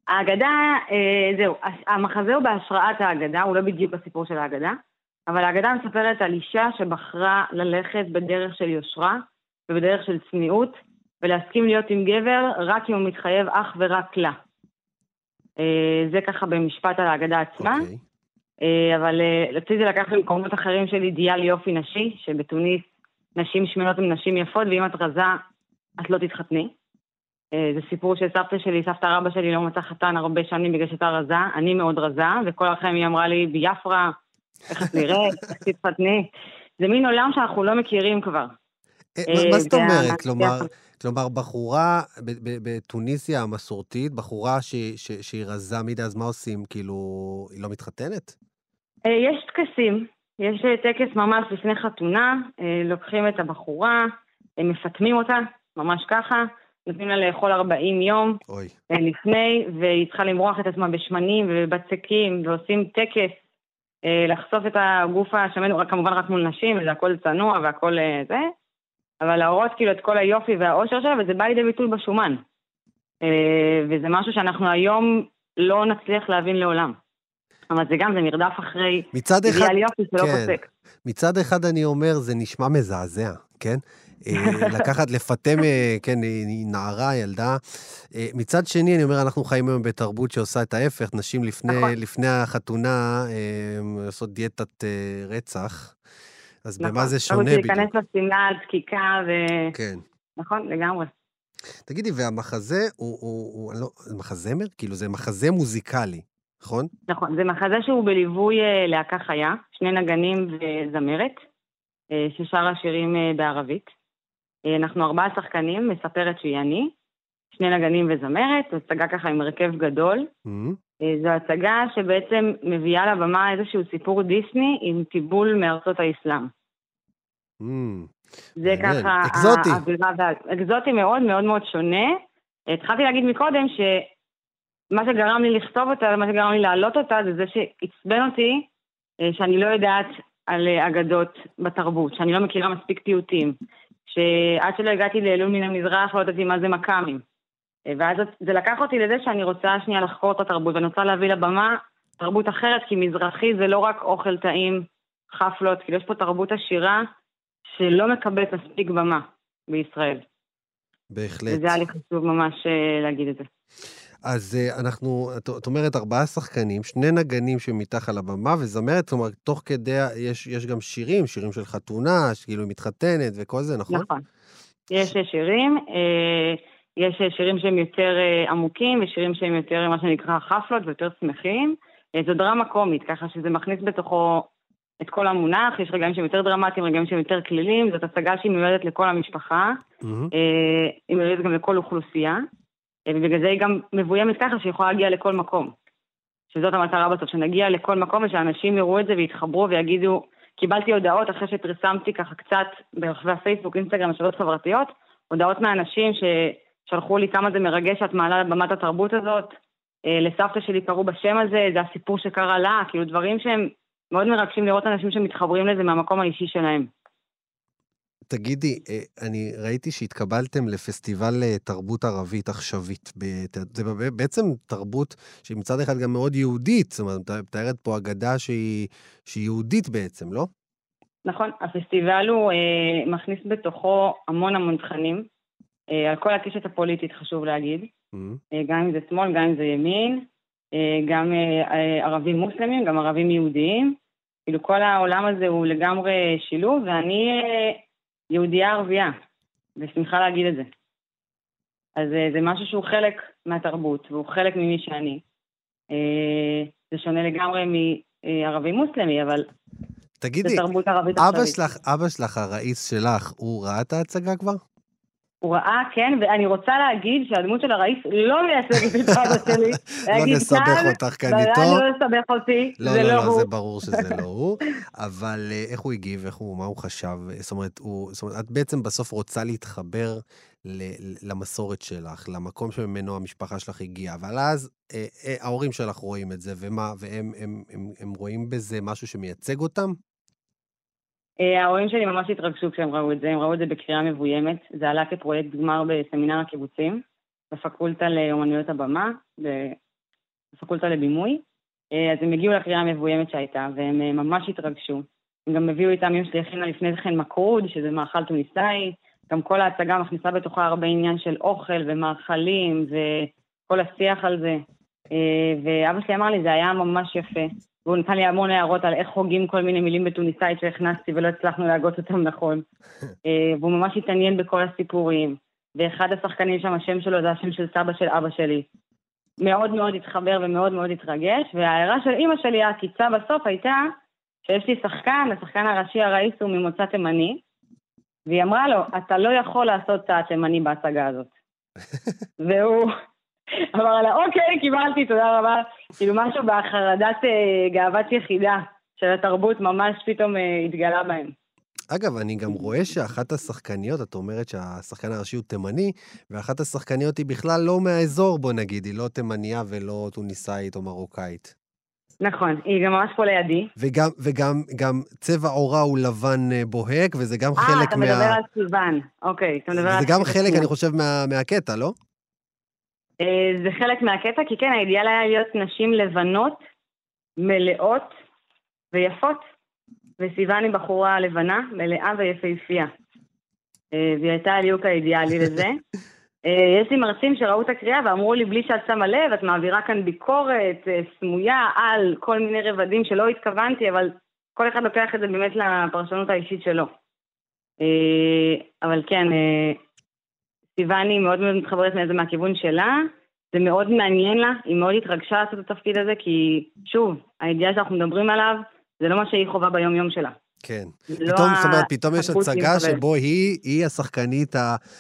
האגדה, אה, זהו, המחזה הוא בהשראת האגדה, הוא לא בדיוק הסיפור של האגדה, אבל האגדה מספרת על אישה שבחרה ללכת בדרך של יושרה ובדרך של צניעות, ולהסכים להיות עם גבר רק אם הוא מתחייב אך ורק לה. אה, זה ככה במשפט על האגדה עצמה, אוקיי. אה, אבל אה, רציתי לקחת למקומות אחרים של אידיאל יופי נשי, שבתוניס נשים שמנות הן נשים יפות, ואם את רזה, את לא תתחתני. אה, זה סיפור שסבתא שלי, סבתא רבא שלי לא מצא חתן הרבה שנים בגלל שהייתה רזה, אני מאוד רזה, וכל החיים היא אמרה לי, ביאפרה, איך את נראית, איך תתחתני. זה מין עולם שאנחנו לא מכירים כבר. אה, אה, מה- זאת אומרת? כלומר, בחורה בתוניסיה המסורתית, בחורה שהיא רזה מדי, אז מה עושים? כאילו, היא לא מתחתנת? יש טקסים, יש טקס ממש לפני חתונה, לוקחים את הבחורה, אה, מפטמים אותה, ממש ככה, נותנים לה לאכול 40 יום אוי. אה, לפני, והיא צריכה למרוח את עצמה בשמנים ובבצקים, ועושים טקס אה, לחשוף את הגוף השמן, כמובן רק מול נשים, וזה הכל צנוע והכל אה, זה, אבל להראות כאילו את כל היופי והאושר שלה, וזה בא לידי ביטוי בשומן. וזה משהו שאנחנו היום לא נצליח להבין לעולם. אבל זה גם, זה נרדף אחרי מצד אחד, אידיאל יופי שלא כן. פוסק. מצד אחד אני אומר, זה נשמע מזעזע, כן? אה, לקחת, לפטם, אה, כן, היא היא נערה, ילדה. אה, מצד שני, אני אומר, אנחנו חיים היום בתרבות שעושה את ההפך. נשים לפני, נכון. לפני החתונה אה, עושות דיאטת אה, רצח. אז במה זה נכון. שונה בדיוק? להיכנס לשמלה דקיקה ו... כן. נכון, לגמרי. תגידי, והמחזה הוא, הוא, הוא אני לא, מחזמר? כאילו, זה מחזה מוזיקלי, נכון? נכון, זה מחזה שהוא בליווי אה, להקה חיה, שני נגנים וזמרת, אה, ששרה שירים אה, בערבית. אה, אנחנו ארבעה שחקנים, מספרת שהיא אני, שני נגנים וזמרת, הצגה ככה עם הרכב גדול. Mm-hmm. אה, זו הצגה שבעצם מביאה לבמה איזשהו סיפור דיסני עם טיבול מארצות האסלאם. Mm. זה מעניין. ככה... אקזוטי. האווירה וה- אקזוטי מאוד מאוד מאוד שונה. התחלתי להגיד מקודם שמה שגרם לי לכתוב אותה, מה שגרם לי להעלות אותה, זה זה שעצבן אותי אה, שאני לא יודעת על אגדות בתרבות, שאני לא מכירה מספיק פיוטים. שעד שלא הגעתי לאלול מן המזרח לא ידעתי מה זה מכ"מים. אה, ואז זה לקח אותי לזה שאני רוצה שנייה לחקור את התרבות, ואני רוצה להביא לבמה תרבות אחרת, כי מזרחי זה לא רק אוכל טעים, חפלות, כאילו יש פה תרבות עשירה שלא מקבלת מספיק במה בישראל. בהחלט. וזה היה לי חשוב ממש אה, להגיד את זה. אז אה, אנחנו, את, אומרת ארבעה שחקנים, שני נגנים שמתחת על הבמה, וזמרת, זאת אומרת, תוך כדי, יש, יש גם שירים, שירים של חתונה, שכאילו היא מתחתנת וכל זה, נכון? נכון. יש אה, שירים, אה, יש שירים שהם יותר עמוקים, ושירים שהם יותר מה שנקרא חפלות ויותר שמחים. זו דרמה קומית, ככה שזה מכניס בתוכו את כל המונח, יש רגעים שהם יותר דרמטיים, רגעים שהם יותר כלילים, זאת הצגה שהיא מיועדת לכל המשפחה. אה, היא מיועדת גם לכל אוכלוסייה, ובגלל זה היא גם מבוימת ככה שהיא יכולה להגיע לכל מקום. שזאת המטרה בסוף, שנגיע לכל מקום ושאנשים יראו את זה ויתחברו ויגידו, קיבלתי הודעות אחרי שפרסמתי ככה קצת ברחבי הפייסבוק, אינסטגרם, רשתות חברתיות, הודעות מאנשים ששלחו לי כמה זה מרגש שאת מעלה לבמת התרבות הזאת, אה, לסבתא שלי קראו בשם הזה, זה הסיפור שקרה לה, כאילו דברים שהם מאוד מרגשים לראות אנשים שמתחברים לזה מהמקום האישי שלהם. תגידי, אה, אני ראיתי שהתקבלתם לפסטיבל אה, תרבות ערבית עכשווית. זה בעצם תרבות שהיא מצד אחד גם מאוד יהודית, זאת אומרת, מתארת פה אגדה שהיא, שהיא יהודית בעצם, לא? נכון, הפסטיבל הוא אה, מכניס בתוכו המון המון תכנים, אה, על כל הקשת הפוליטית חשוב להגיד, מהמם. אה, גם אם זה שמאל, גם אם זה ימין, אה, גם אה, אה, ערבים מוסלמים, גם ערבים יהודיים, כאילו כל העולם הזה הוא לגמרי שילוב, ואני אה, יהודייה ערבייה, ושמחה להגיד את זה. אז אה, זה משהו שהוא חלק מהתרבות, והוא חלק ממי שאני. אה, זה שונה לגמרי מערבי מוסלמי, אבל תגידי, אבא. שלך, אבא שלך, הראיס שלך, הוא ראה את ההצגה כבר? הוא ראה, כן, ואני רוצה להגיד שהדמות של הראיס לא מייצגת את אבא שלי. לא נסבך אותך כאן איתו. לא לסבך אותי, לא, זה לא, לא לא, הוא. זה ברור שזה לא הוא, אבל אה, איך הוא הגיב, איך הוא, מה הוא חשב? זאת אומרת, הוא, זאת אומרת, את בעצם בסוף רוצה להתחבר למסורת שלך, למקום שממנו המשפחה שלך הגיעה, אבל אז אה, אה, ההורים שלך רואים את זה, ומה, והם הם, הם, הם רואים בזה משהו שמייצג אותם? אה, ההורים שלי ממש התרגשו כשהם ראו את זה, הם ראו את זה בקריאה מבוימת. זה עלה כפרויקט גמר בסמינר הקיבוצים, בפקולטה לאומנויות הבמה, בפקולטה לבימוי. אה, אז הם הגיעו לקריאה המבוימת שהייתה, והם אה, ממש התרגשו. הם גם הביאו איתם, אמא שלי הכינה לפני כן מקרוד, שזה מאכל טוניסאי. גם כל ההצגה מכניסה בתוכה הרבה עניין של אוכל ומאכלים וכל השיח על זה. ואבא שלי אמר לי, זה היה ממש יפה. והוא נתן לי המון הערות על איך הוגים כל מיני מילים בטוניסאית שהכנסתי ולא הצלחנו להגות אותם נכון. אה, והוא ממש התעניין בכל הסיפורים. ואחד השחקנים שם, השם שלו זה השם של סבא של אבא שלי. מאוד מאוד התחבר ומאוד מאוד התרגש, וההערה של אימא שלי, העקיצה בסוף, הייתה שיש לי שחקן, השחקן הראשי הראיס הוא ממוצא תימני, והיא אמרה לו, אתה לא יכול לעשות צעד תימני בהצגה הזאת. והוא אמר לה, אוקיי, קיבלתי, תודה רבה. כאילו משהו בחרדת אה, גאוות יחידה של התרבות ממש פתאום אה, התגלה בהם. אגב, אני גם רואה שאחת השחקניות, את אומרת שהשחקן הראשי הוא תימני, ואחת השחקניות היא בכלל לא מהאזור, בוא נגיד, היא לא תימניה ולא טוניסאית או מרוקאית. נכון, היא גם ממש פה לידי. וגם, וגם גם צבע עורה הוא לבן אה, בוהק, וזה גם אה, חלק אתה מה... מדבר על סיוון. אוקיי, אתה מדבר על... זה גם. חלק, אני חושב, מה, מהקטע, לא? אה, זה חלק מהקטע, כי כן, האידיאל היה להיות נשים לבנות, מלאות ויפות, וסיוון היא בחורה לבנה, מלאה ויפהפייה. אה, והיא הייתה הליהוק האידיאלי לזה. אה, יש לי מרצים שראו את הקריאה ואמרו לי, בלי שאת שמה לב, את מעבירה כאן ביקורת סמויה על כל מיני רבדים שלא התכוונתי, אבל כל אחד לוקח את זה באמת לפרשנות האישית שלו. אבל כן, סיוני מאוד מאוד מתחברת מזה מהכיוון שלה, זה מאוד מעניין לה, היא מאוד התרגשה לעשות את התפקיד הזה, כי שוב, הידיעה שאנחנו מדברים עליו, זה לא מה שהיא חווה ביום-יום שלה. כן. לא פתאום, זאת אומרת, פתאום יש הצגה. שבו היא, היא השחקנית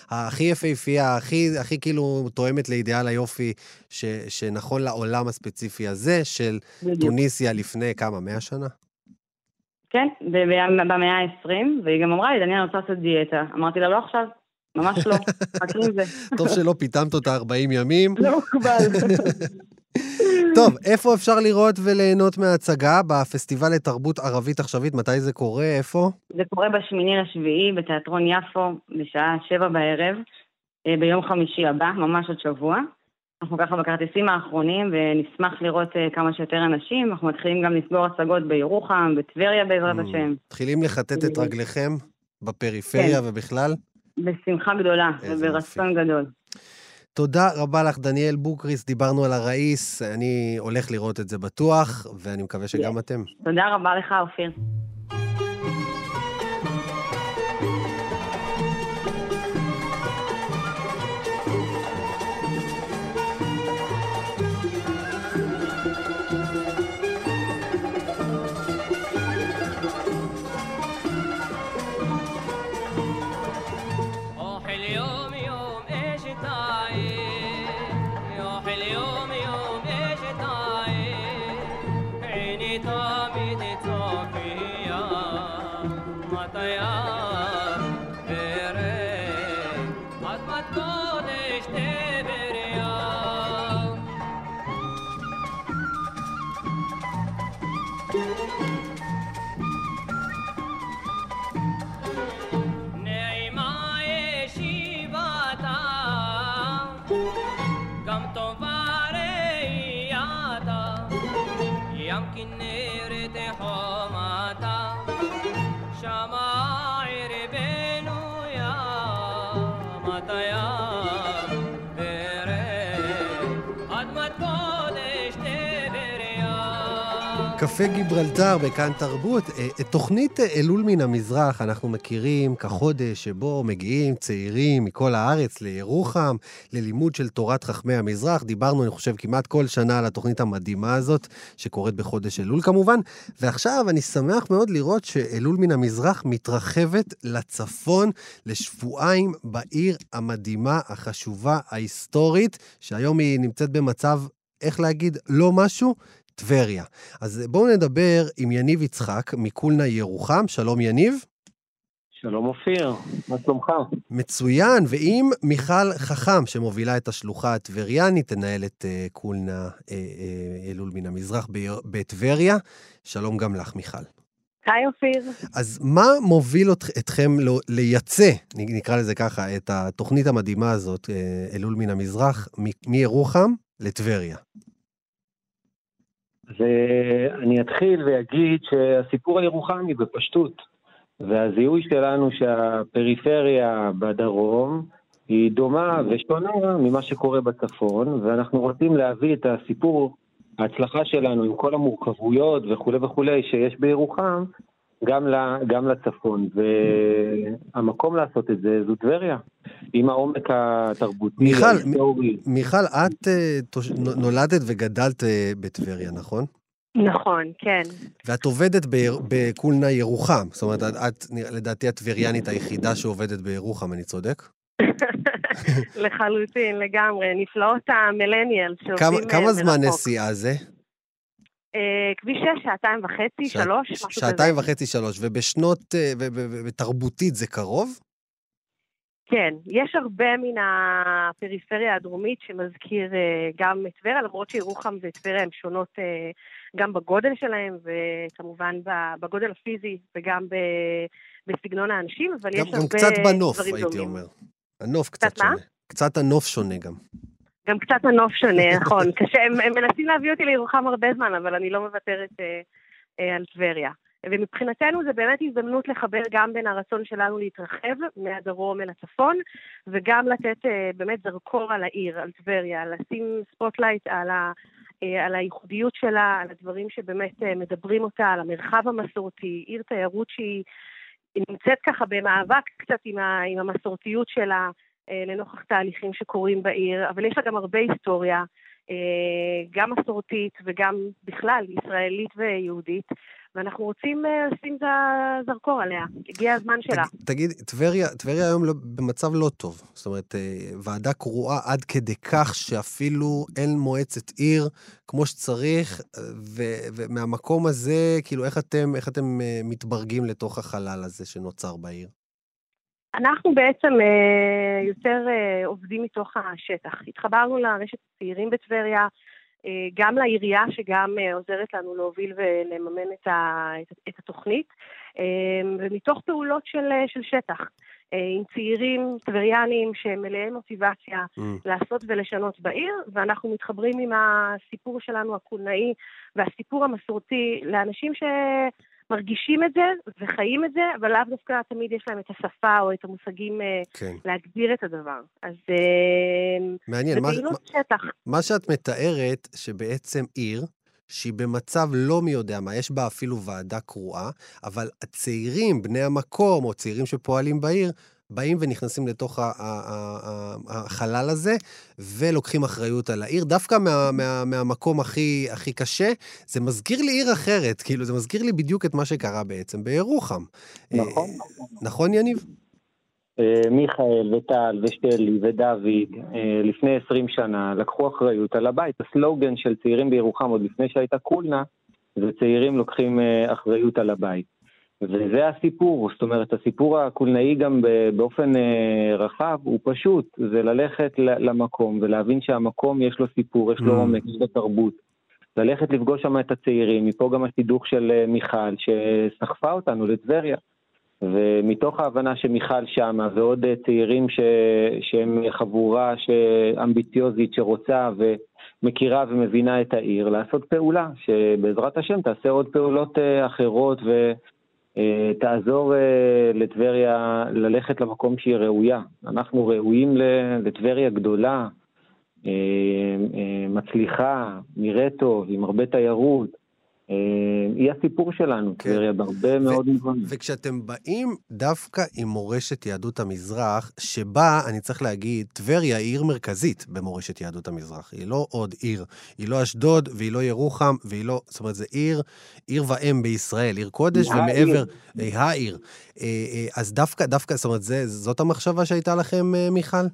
הכי יפהפייה, הכי, הכי כאילו תואמת לאידיאל היופי ש, שנכון לעולם הספציפי הזה של בדיוק. טוניסיה לפני כמה, מאה שנה? כן, במאה ה-20, והיא גם אמרה לי, דניאל, אני רוצה לעשות דיאטה. אמרתי לה, לא עכשיו, ממש לא, חכי עם זה. טוב שלא פיטמת אותה 40 ימים. לא מקובל. טוב, איפה אפשר לראות וליהנות מההצגה? בפסטיבל לתרבות ערבית עכשווית, מתי זה קורה? איפה? זה קורה בשמיני לשביעי בתיאטרון יפו בשעה שבע בערב, אה, ביום חמישי הבא, ממש עוד שבוע. אנחנו ככה בכרטיסים האחרונים ונשמח לראות אה, כמה שיותר אנשים. אנחנו מתחילים גם לסגור הצגות בירוחם, בטבריה בעזרת Mm. השם. מתחילים לכתת את רגליכם בפריפריה כן. ובכלל? בשמחה גדולה וברצון גדול. תודה רבה לך, דניאל בוקריס, דיברנו על הראיס, אני הולך לראות את זה בטוח, ואני מקווה שגם אתם. תודה רבה לך, אופיר. קפה גיברלטר בכאן תרבות. אה, את תוכנית אה, אלול מן המזרח אנחנו מכירים כחודש שבו מגיעים צעירים מכל הארץ לירוחם, ללימוד של תורת חכמי המזרח. דיברנו, אני חושב, כמעט כל שנה על התוכנית המדהימה הזאת, שקורית בחודש אלול כמובן. ועכשיו אני שמח מאוד לראות שאלול מן המזרח מתרחבת לצפון לשבועיים בעיר המדהימה, החשובה, ההיסטורית, שהיום היא נמצאת במצב, איך להגיד, לא משהו, טבריה. אז בואו נדבר עם יניב יצחק מקולנה ירוחם. שלום יניב. שלום אופיר, מה שלומך? מצוין, ועם מיכל חכם, שמובילה את השלוחה הטבריאנית, תנהל את uh, קולנה uh, uh, אלול מן המזרח ב- בטבריה. שלום גם לך, מיכל. היי אופיר. אז מה מוביל אתכם לייצא, נקרא לזה ככה, את התוכנית המדהימה הזאת, אלול מן המזרח, מ- מירוחם לטבריה? ואני אתחיל ואגיד שהסיפור הירוחמי בפשטות, והזיהוי שלנו שהפריפריה בדרום היא דומה ושונה ממה שקורה בצפון, ואנחנו רוצים להביא את הסיפור, ההצלחה שלנו עם כל המורכבויות וכולי וכולי שיש בירוחם, גם, ל, גם לצפון. והמקום לעשות את זה זו טבריה, עם העומק התרבותי, מיכל, ההיסטורי. מיכל, את אה, תוש- נו- נולדת וגדלת אה, בטבריה, נכון? נכון, כן. ואת עובדת ביר- בקולנה ירוחם. זאת אומרת, את, את לדעתי הטבריאנית היחידה שעובדת בירוחם, אני צודק? לחלוטין, לגמרי. נפלאות המילניאל שעובדים כמה, אה, כמה זמן מרחוק. נסיעה זה? אה, כביש 6, שעתיים וחצי, שע- שלוש, משהו כזה. שעתיים וחצי, שלוש. ובשנות, אה, ותרבותית זה קרוב? כן, יש הרבה מן הפריפריה הדרומית שמזכיר אה, גם את טבריה, למרות שירוחם וטבריה הן שונות גם בגודל שלהם, וכמובן בגודל הפיזי וגם ב- בסגנון האנשים, אבל גם, יש גם הרבה קצת בנוף, דברים הייתי דומים. אומר. הנוף קצת, קצת מה? שונה. קצת הנוף שונה גם. גם קצת הנוף שונה, נכון. קשה, הם, הם מנסים להביא אותי לירוחם הרבה זמן, אבל אני לא מוותרת אה, אה, על טבריה. ומבחינתנו זה באמת הזדמנות לחבר גם בין הרצון שלנו להתרחב מהדרום אל הצפון, וגם לתת אה, באמת זרקור על העיר, על טבריה, לשים spotlight על, ה, אה, על הייחודיות שלה, על הדברים שבאמת אה, מבדלים אותה, על המרחב המסורתי, עיר תיירות שהיא היא נמצאת ככה במאבק קצת עם, ה, עם המסורתיות שלה, לנוכח תהליכים שקורים בעיר, אבל יש לה גם הרבה היסטוריה, אה, גם מסורתית וגם בכלל ישראלית ויהודית, ואנחנו רוצים אה, לשים את הזרקור עליה. הגיע הזמן שלה. תגיד, טבריה, טבריה היום לא, במצב לא טוב. זאת אומרת, אה, ועדה קרואה עד כדי כך שאפילו אין מועצת עיר כמו שצריך, אה, ו, ומהמקום הזה, כאילו, איך אתם, איך אתם אה, מתברגים לתוך החלל הזה שנוצר בעיר? אנחנו בעצם אה, יותר אה, עובדים מתוך השטח. התחברנו לרשת צעירים בטבריה, אה, גם לעירייה שגם עוזרת לנו להוביל ולממן את, ה, את, התוכנית, ומתוך פעולות של, של שטח. עם צעירים טבריאנים שהם מלאי מוטיבציה Mm. לעשות ולשנות בעיר, ואנחנו מתחברים עם הסיפור שלנו הקולנאי והסיפור המסורתי לאנשים שמרגישים את זה וחיים את זה, אבל לאו דווקא תמיד יש להם את השפה או את המושגים אה, כן. להגדיר את הדבר. אז אה, מעניין. זה מה- שטח. מה שאת מתארת, שבעצם עיר, שהיא במצב לא מי יודע מה, יש בה אפילו ועדה קרואה, אבל הצעירים, בני המקום, או צעירים שפועלים בעיר, באים ונכנסים לתוך החלל הזה, ולוקחים אחריות על העיר, דווקא מה, מה, מהמקום הכי, הכי קשה. זה מזכיר לי עיר אחרת, כאילו, זה מזכיר לי בדיוק את מה שקרה בעצם בירוחם. נכון. אה, נכון, יניב? אה, מיכאל וטל ושלי ודוד, אה, לפני 20 שנה, לקחו אחריות על הבית. הסלוגן של צעירים בירוחם, עוד לפני שהייתה קולנה, זה צעירים לוקחים אחריות על הבית. וזה הסיפור, זאת אומרת, הסיפור הקולנאי גם באופן אה, רחב הוא פשוט, זה ללכת למקום ולהבין שהמקום יש לו סיפור, יש לו Mm. עומק, יש לו תרבות. ללכת לפגוש שם את הצעירים, מפה גם השידוך של אה, מיכל, שסחפה אותנו לטבריה. ומתוך ההבנה שמיכל שמה ועוד אה, צעירים ש... שהם חבורה אמביציוזית שרוצה ומכירה ומבינה את העיר, לעשות פעולה שבעזרת השם תעשה עוד פעולות אחרות ותעזור לטבריה ללכת למקום שהיא ראויה. אנחנו ראויים לטבריה גדולה, אה, אה, מצליחה, נראית טוב, עם הרבה תיירות. אה, היא הסיפור שלנו, כן. טבריה, בהרבה מאוד מובנים. וכשאתם באים דווקא עם מורשת יהדות המזרח, שבה, אני צריך להגיד, טבריה היא עיר מרכזית במורשת יהדות המזרח. היא לא עוד עיר. היא לא אשדוד, והיא לא ירוחם, והיא לא... זאת אומרת, זה עיר, עיר ואם בישראל, עיר קודש, העיר. ומעבר... אה, העיר. אה, אה, אז דווקא, דווקא, זאת אומרת, זה, זאת המחשבה שהייתה לכם, מיכל?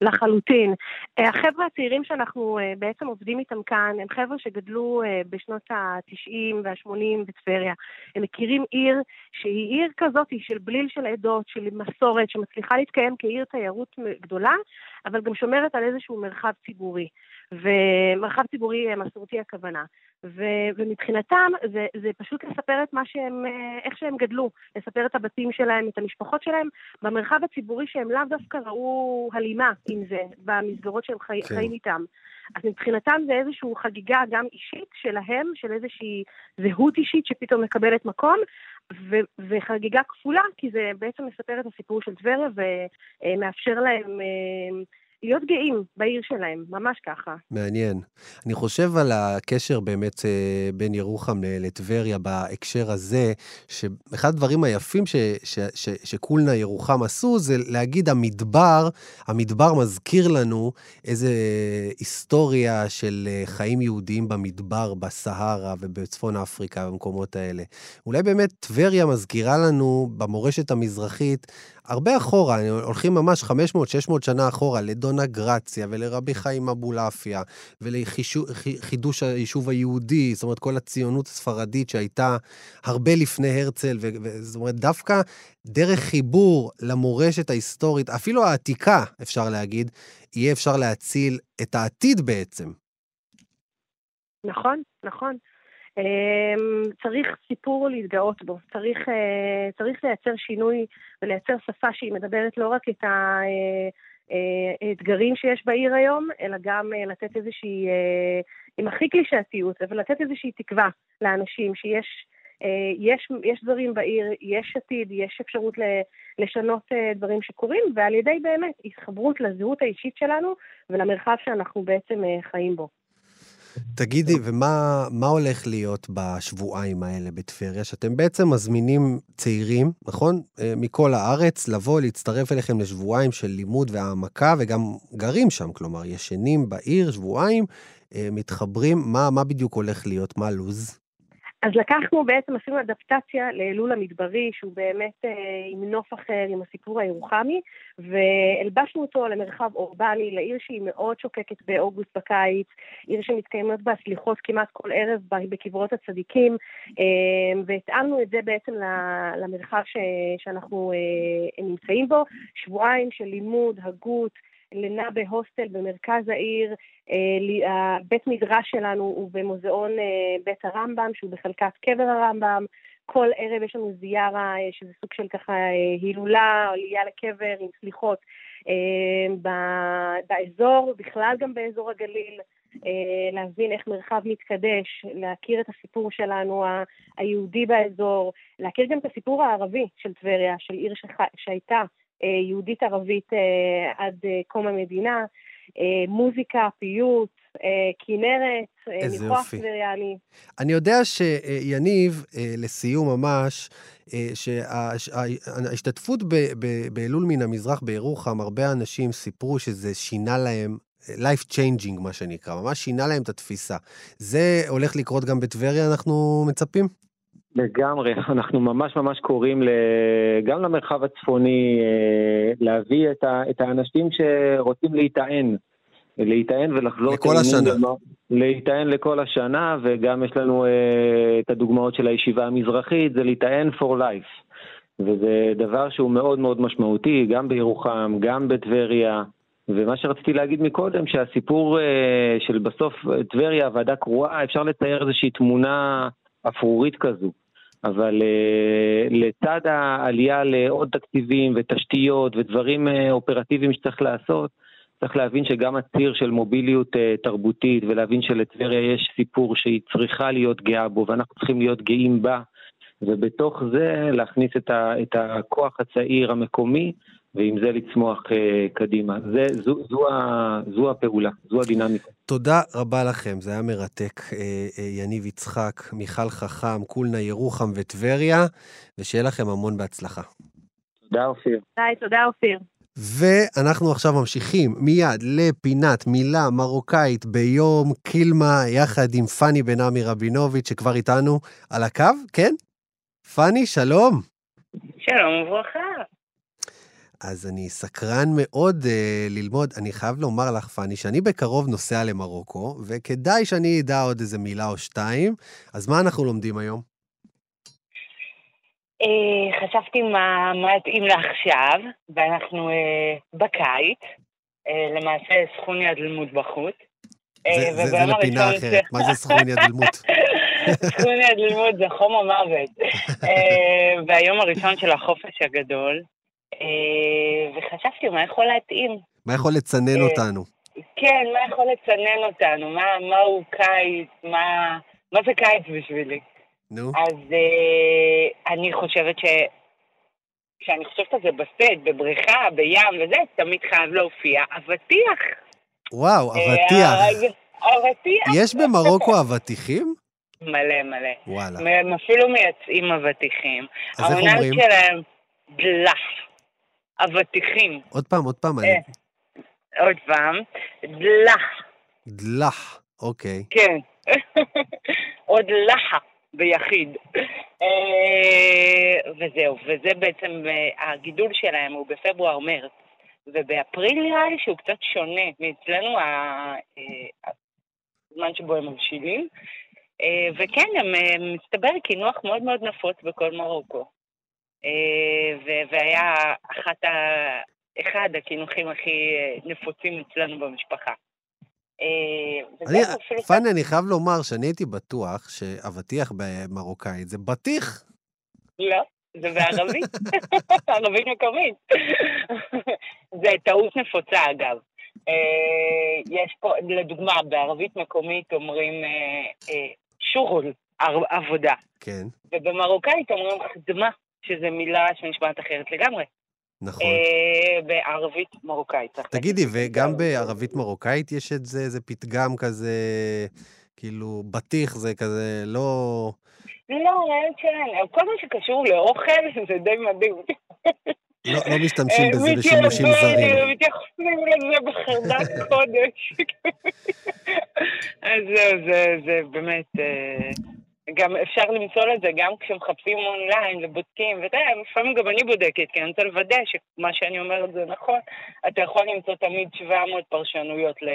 לחלוטין. אה, החבר'ה הצעירים שאנחנו אה, בעצם עובדים איתם כאן, הם חבר'ה שגדלו אה, בשנות ה-90 וה-80 בטבריה. הם מכירים עיר שהיא עיר כזאת, של בליל של עדות, של מסורת, שמצליחה להתקיים כעיר תיירות גדולה, אבל גם שומרת על איזשהו מרחב ציבורי. ומרחב ציבורי מסורתי הכוונה. ו- ומבחינתם זה, זה פשוט לספר את מה שהם, אה, איך שהם גדלו, לספר את הבתים שלהם, את המשפחות שלהם, במרחב הציבורי שהם לאו דווקא ראו הלימה עם זה, במסגרות שהם חי, כן. כן. חיים איתם. אז מבחינתם זה איזושהי חגיגה גם אישית שלהם, של איזושהי זהות אישית שפתאום מקבלת מקום, ו- וחגיגה כפולה, כי זה בעצם מספר את הסיפור של טבריה ומאפשר להם אה, להיות גאים בעיר שלהם, ממש ככה. מעניין. אני חושב על הקשר באמת אה, בין ירוחם לטבריה בהקשר הזה, שאחד הדברים היפים ש, ש, ש, שקולנה ירוחם עשו זה להגיד המדבר, המדבר מזכיר לנו איזה היסטוריה של אה, חיים יהודיים במדבר, בסהרה ובצפון אפריקה, במקומות האלה. אולי באמת טבריה מזכירה לנו במורשת המזרחית הרבה אחורה, הולכים ממש 500-600 שנה אחורה, לדונה גרציה ולרבי חיים אבולעפיה ולחידוש היישוב היהודי, זאת אומרת, כל הציונות הספרדית שהייתה הרבה לפני הרצל, ו- ו- זאת אומרת, דווקא דרך חיבור למורשת ההיסטורית, אפילו העתיקה, אפשר להגיד, יהיה אפשר להציל את העתיד בעצם. נכון, נכון. אמ, צריך סיפור להתגאות בו, צריך, אה, צריך לייצר שינוי ולייצר שפה שהיא מדברת לא רק את האתגרים שיש בעיר היום, אלא גם אה, לתת איזושהי, אה, עם הכי קלישאתיות, אבל לתת איזושהי תקווה לאנשים שיש אה, יש, יש דברים בעיר, יש עתיד, יש אפשרות לשנות אה, דברים שקורים, ועל ידי באמת התחברות לזהות האישית שלנו ולמרחב שאנחנו בעצם אה, חיים בו. תגידי, ומה מה הולך להיות בשבועיים האלה בטבריה? שאתם בעצם מזמינים צעירים, נכון? אה, מכל הארץ, לבוא, להצטרף אליכם לשבועיים של לימוד והעמקה, וגם גרים שם, כלומר, ישנים בעיר שבועיים, אה, מתחברים. מה, מה בדיוק הולך להיות? מה הלו"ז? אז לקחנו בעצם, עשינו אדפטציה לאלול המדברי, שהוא באמת אה, עם נוף אחר, עם הסיפור הירוחמי, והלבשנו אותו למרחב אורבני, לעיר שהיא מאוד שוקקת באוגוסט בקיץ, עיר שמתקיימות בה סליחות כמעט כל ערב בקברות הצדיקים, אה, והתאמנו את זה בעצם למרחב ש- שאנחנו אה, נמצאים בו, שבועיים של לימוד, הגות, לינה בהוסטל במרכז העיר, אה, הבית מדרש שלנו הוא במוזיאון אה, בית הרמב"ם, שהוא בחלקת קבר הרמב"ם. כל ערב יש לנו זיארה, אה, שזה סוג של ככה הילולה, עלייה לקבר עם סליחות באזור, בכלל גם באזור הגליל, להבין איך מרחב מתקדש, להכיר את הסיפור שלנו היהודי באזור, להכיר גם את הסיפור הערבי של טבריה, של עיר שח... שהייתה יהודית-ערבית אה, עד אה, קום המדינה, אה, מוזיקה, פיוט, אה, כנרת, אה, איזה יופי. אני יודע שיניב, אה, לסיום ממש, אה, שההשתתפות באלול מן המזרח בירוחם, הרבה אנשים סיפרו שזה שינה להם, אה, life changing מה שנקרא, ממש שינה להם את התפיסה. זה הולך לקרות גם בטבריה, אנחנו מצפים? לגמרי, אנחנו ממש ממש קוראים. גם למרחב הצפוני אה, להביא את, ה... את האנשים שרוצים להיטען, להיטען ולחזור... לכל השנה. להיטען לכל השנה, וגם יש לנו אה, את הדוגמאות של הישיבה המזרחית, זה להיטען for life. וזה דבר שהוא מאוד מאוד משמעותי, גם בירוחם, גם בטבריה. ומה שרציתי להגיד מקודם, שהסיפור אה, של בסוף טבריה, ועדה קרואה, אפשר לצייר איזושהי תמונה אפרורית כזו. אבל uh, לצד העלייה לעוד תקציבים ותשתיות ודברים uh, אופרטיביים שצריך לעשות, צריך להבין שגם הציר של מוביליות uh, תרבותית ולהבין שלטבריה יש סיפור שהיא צריכה להיות גאה בו ואנחנו צריכים להיות גאים בה ובתוך זה להכניס את, ה, את הכוח הצעיר המקומי ועם זה לצמוח uh, קדימה. זה, זו, זו, ה, זו הפעולה, זו הדינמיקה. תודה רבה לכם, זה היה מרתק. אה, אה, יניב יצחק, מיכל חכם, קולנה, ירוחם וטבריה, ושיהיה לכם המון בהצלחה. תודה אופיר. די, תודה אופיר. ואנחנו עכשיו ממשיכים מיד לפינת מילה מרוקאית ביום קילמה, יחד עם פאני בן עמי רבינוביץ', שכבר איתנו על הקו, כן? פאני, שלום. שלום וברכה. אז אני סקרן מאוד uh, ללמוד. אני חייב לומר לך, פאני, שאני בקרוב נוסע למרוקו, וכדאי שאני אדע עוד איזה מילה או שתיים. אז מה אנחנו לומדים היום? אה, חשבתי מה מה יתאים לעכשיו, ואנחנו אה, בקיץ, אה, למעשה סכוני הדלמות בחוץ. זה- זה- זה לפינה אחרת. מה זה סכוני הדלמות? סכוני הדלמות זה חום המוות. והיום הראשון של החופש הגדול, וחשבתי מה יכול להתאים. מה יכול לצנן אה, אותנו? כן, מה יכול לצנן אותנו? מה, מהו קיץ? מה, מה זה קיץ בשבילי? נו. אז אה, אני חושבת ש... כשאני חושבת על זה בסט, בבריכה, בים וזה, תמיד חייב להופיע אבטיח. וואו, אה, אבטיח. אבטיח. יש במרוקו אבטיחים? מלא מלא. וואלה. הם אפילו מייצאים אבטיחים. אז איך העונה אומרים? שלהם דלח. אבטיחים. עוד פעם, עוד פעם, אני... אה, עוד פעם. דלח. דלח, אוקיי. כן. עוד לחה ביחיד. אה, וזהו, וזה בעצם, אה, הגידול שלהם הוא בפברואר-מרץ. ובאפריל נראה לי שהוא קצת שונה מאצלנו, הזמן שבו הם מבשילים. וכן, הם, מסתבר קינוח מאוד מאוד נפוץ בכל מרוקו. אה, והיה אחת ה... אחד הקינוחים הכי אה, נפוצים אצלנו במשפחה. אה, אני, פאני, אני חייב לומר שאני הייתי בטוח שאבטיח במרוקאית זה בטיח. לא, זה בערבית. ערבית מקומית. זה טעות נפוצה, אגב. יש פה, לדוגמה, בערבית מקומית אומרים שורול, עבודה. כן, ובמרוקאית אומרים חדמה, שזו מילה שנשמעת אחרת לגמרי. נכון. אה, בערבית מרוקאית. תגידי, וגם בערבית מרוקאית יש את זה, איזה פתגם כזה כאילו, בטיח זה כזה לא... לא, האמת שאין. כל מה שקשור לאוכל זה די מדהים. לא, לא משתמשים אה, בזה בשימושים זרים. מתייחסים לזה בחרדת קודש. אז זהו, זה, זה באמת... גם אפשר למצוא לזה גם כשמחפשים אונליין ובודקים, ואתה יודע, לפעמים גם אני בודקת, כי אני רוצה לוודא שמה שאני אומרת זה נכון. אתה יכול למצוא תמיד 700 פרשנויות ל...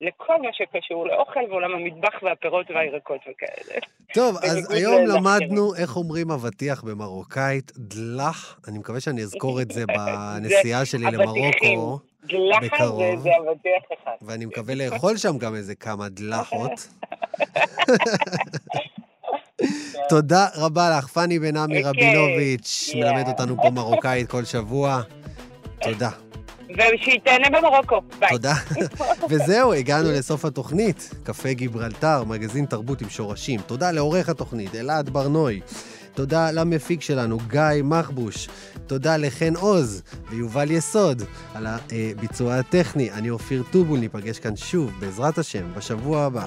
לכל מה שקשור לאוכל ועולם המטבח והפירות והירקות וכאלה. טוב, אז היום. למדנו איך אומרים אבטיח במרוקאית, דלח, אני מקווה שאני אזכור את זה בנסיעה שלי. למרוקו, דלחה זה, בקרוב. זה אבטיח אחד. ואני מקווה לאכול שם גם איזה כמה דלחות. תודה רבה לך, פאני בן עמי אוקיי, רבינוביץ'. מלמד אותנו פה מרוקאית כל שבוע. תודה. ושהיא במרוקו. ביי. תודה. וזהו, הגענו לסוף התוכנית. קפה גיברלטר, מגזין תרבות עם שורשים. תודה לעורך התוכנית, אלעד ברנוי. תודה למפיק שלנו, גיא מחבוש. תודה לחן עוז ויובל יסוד על הביצוע הטכני. אני אופיר טובול, ניפגש כאן שוב, בעזרת השם, בשבוע הבא.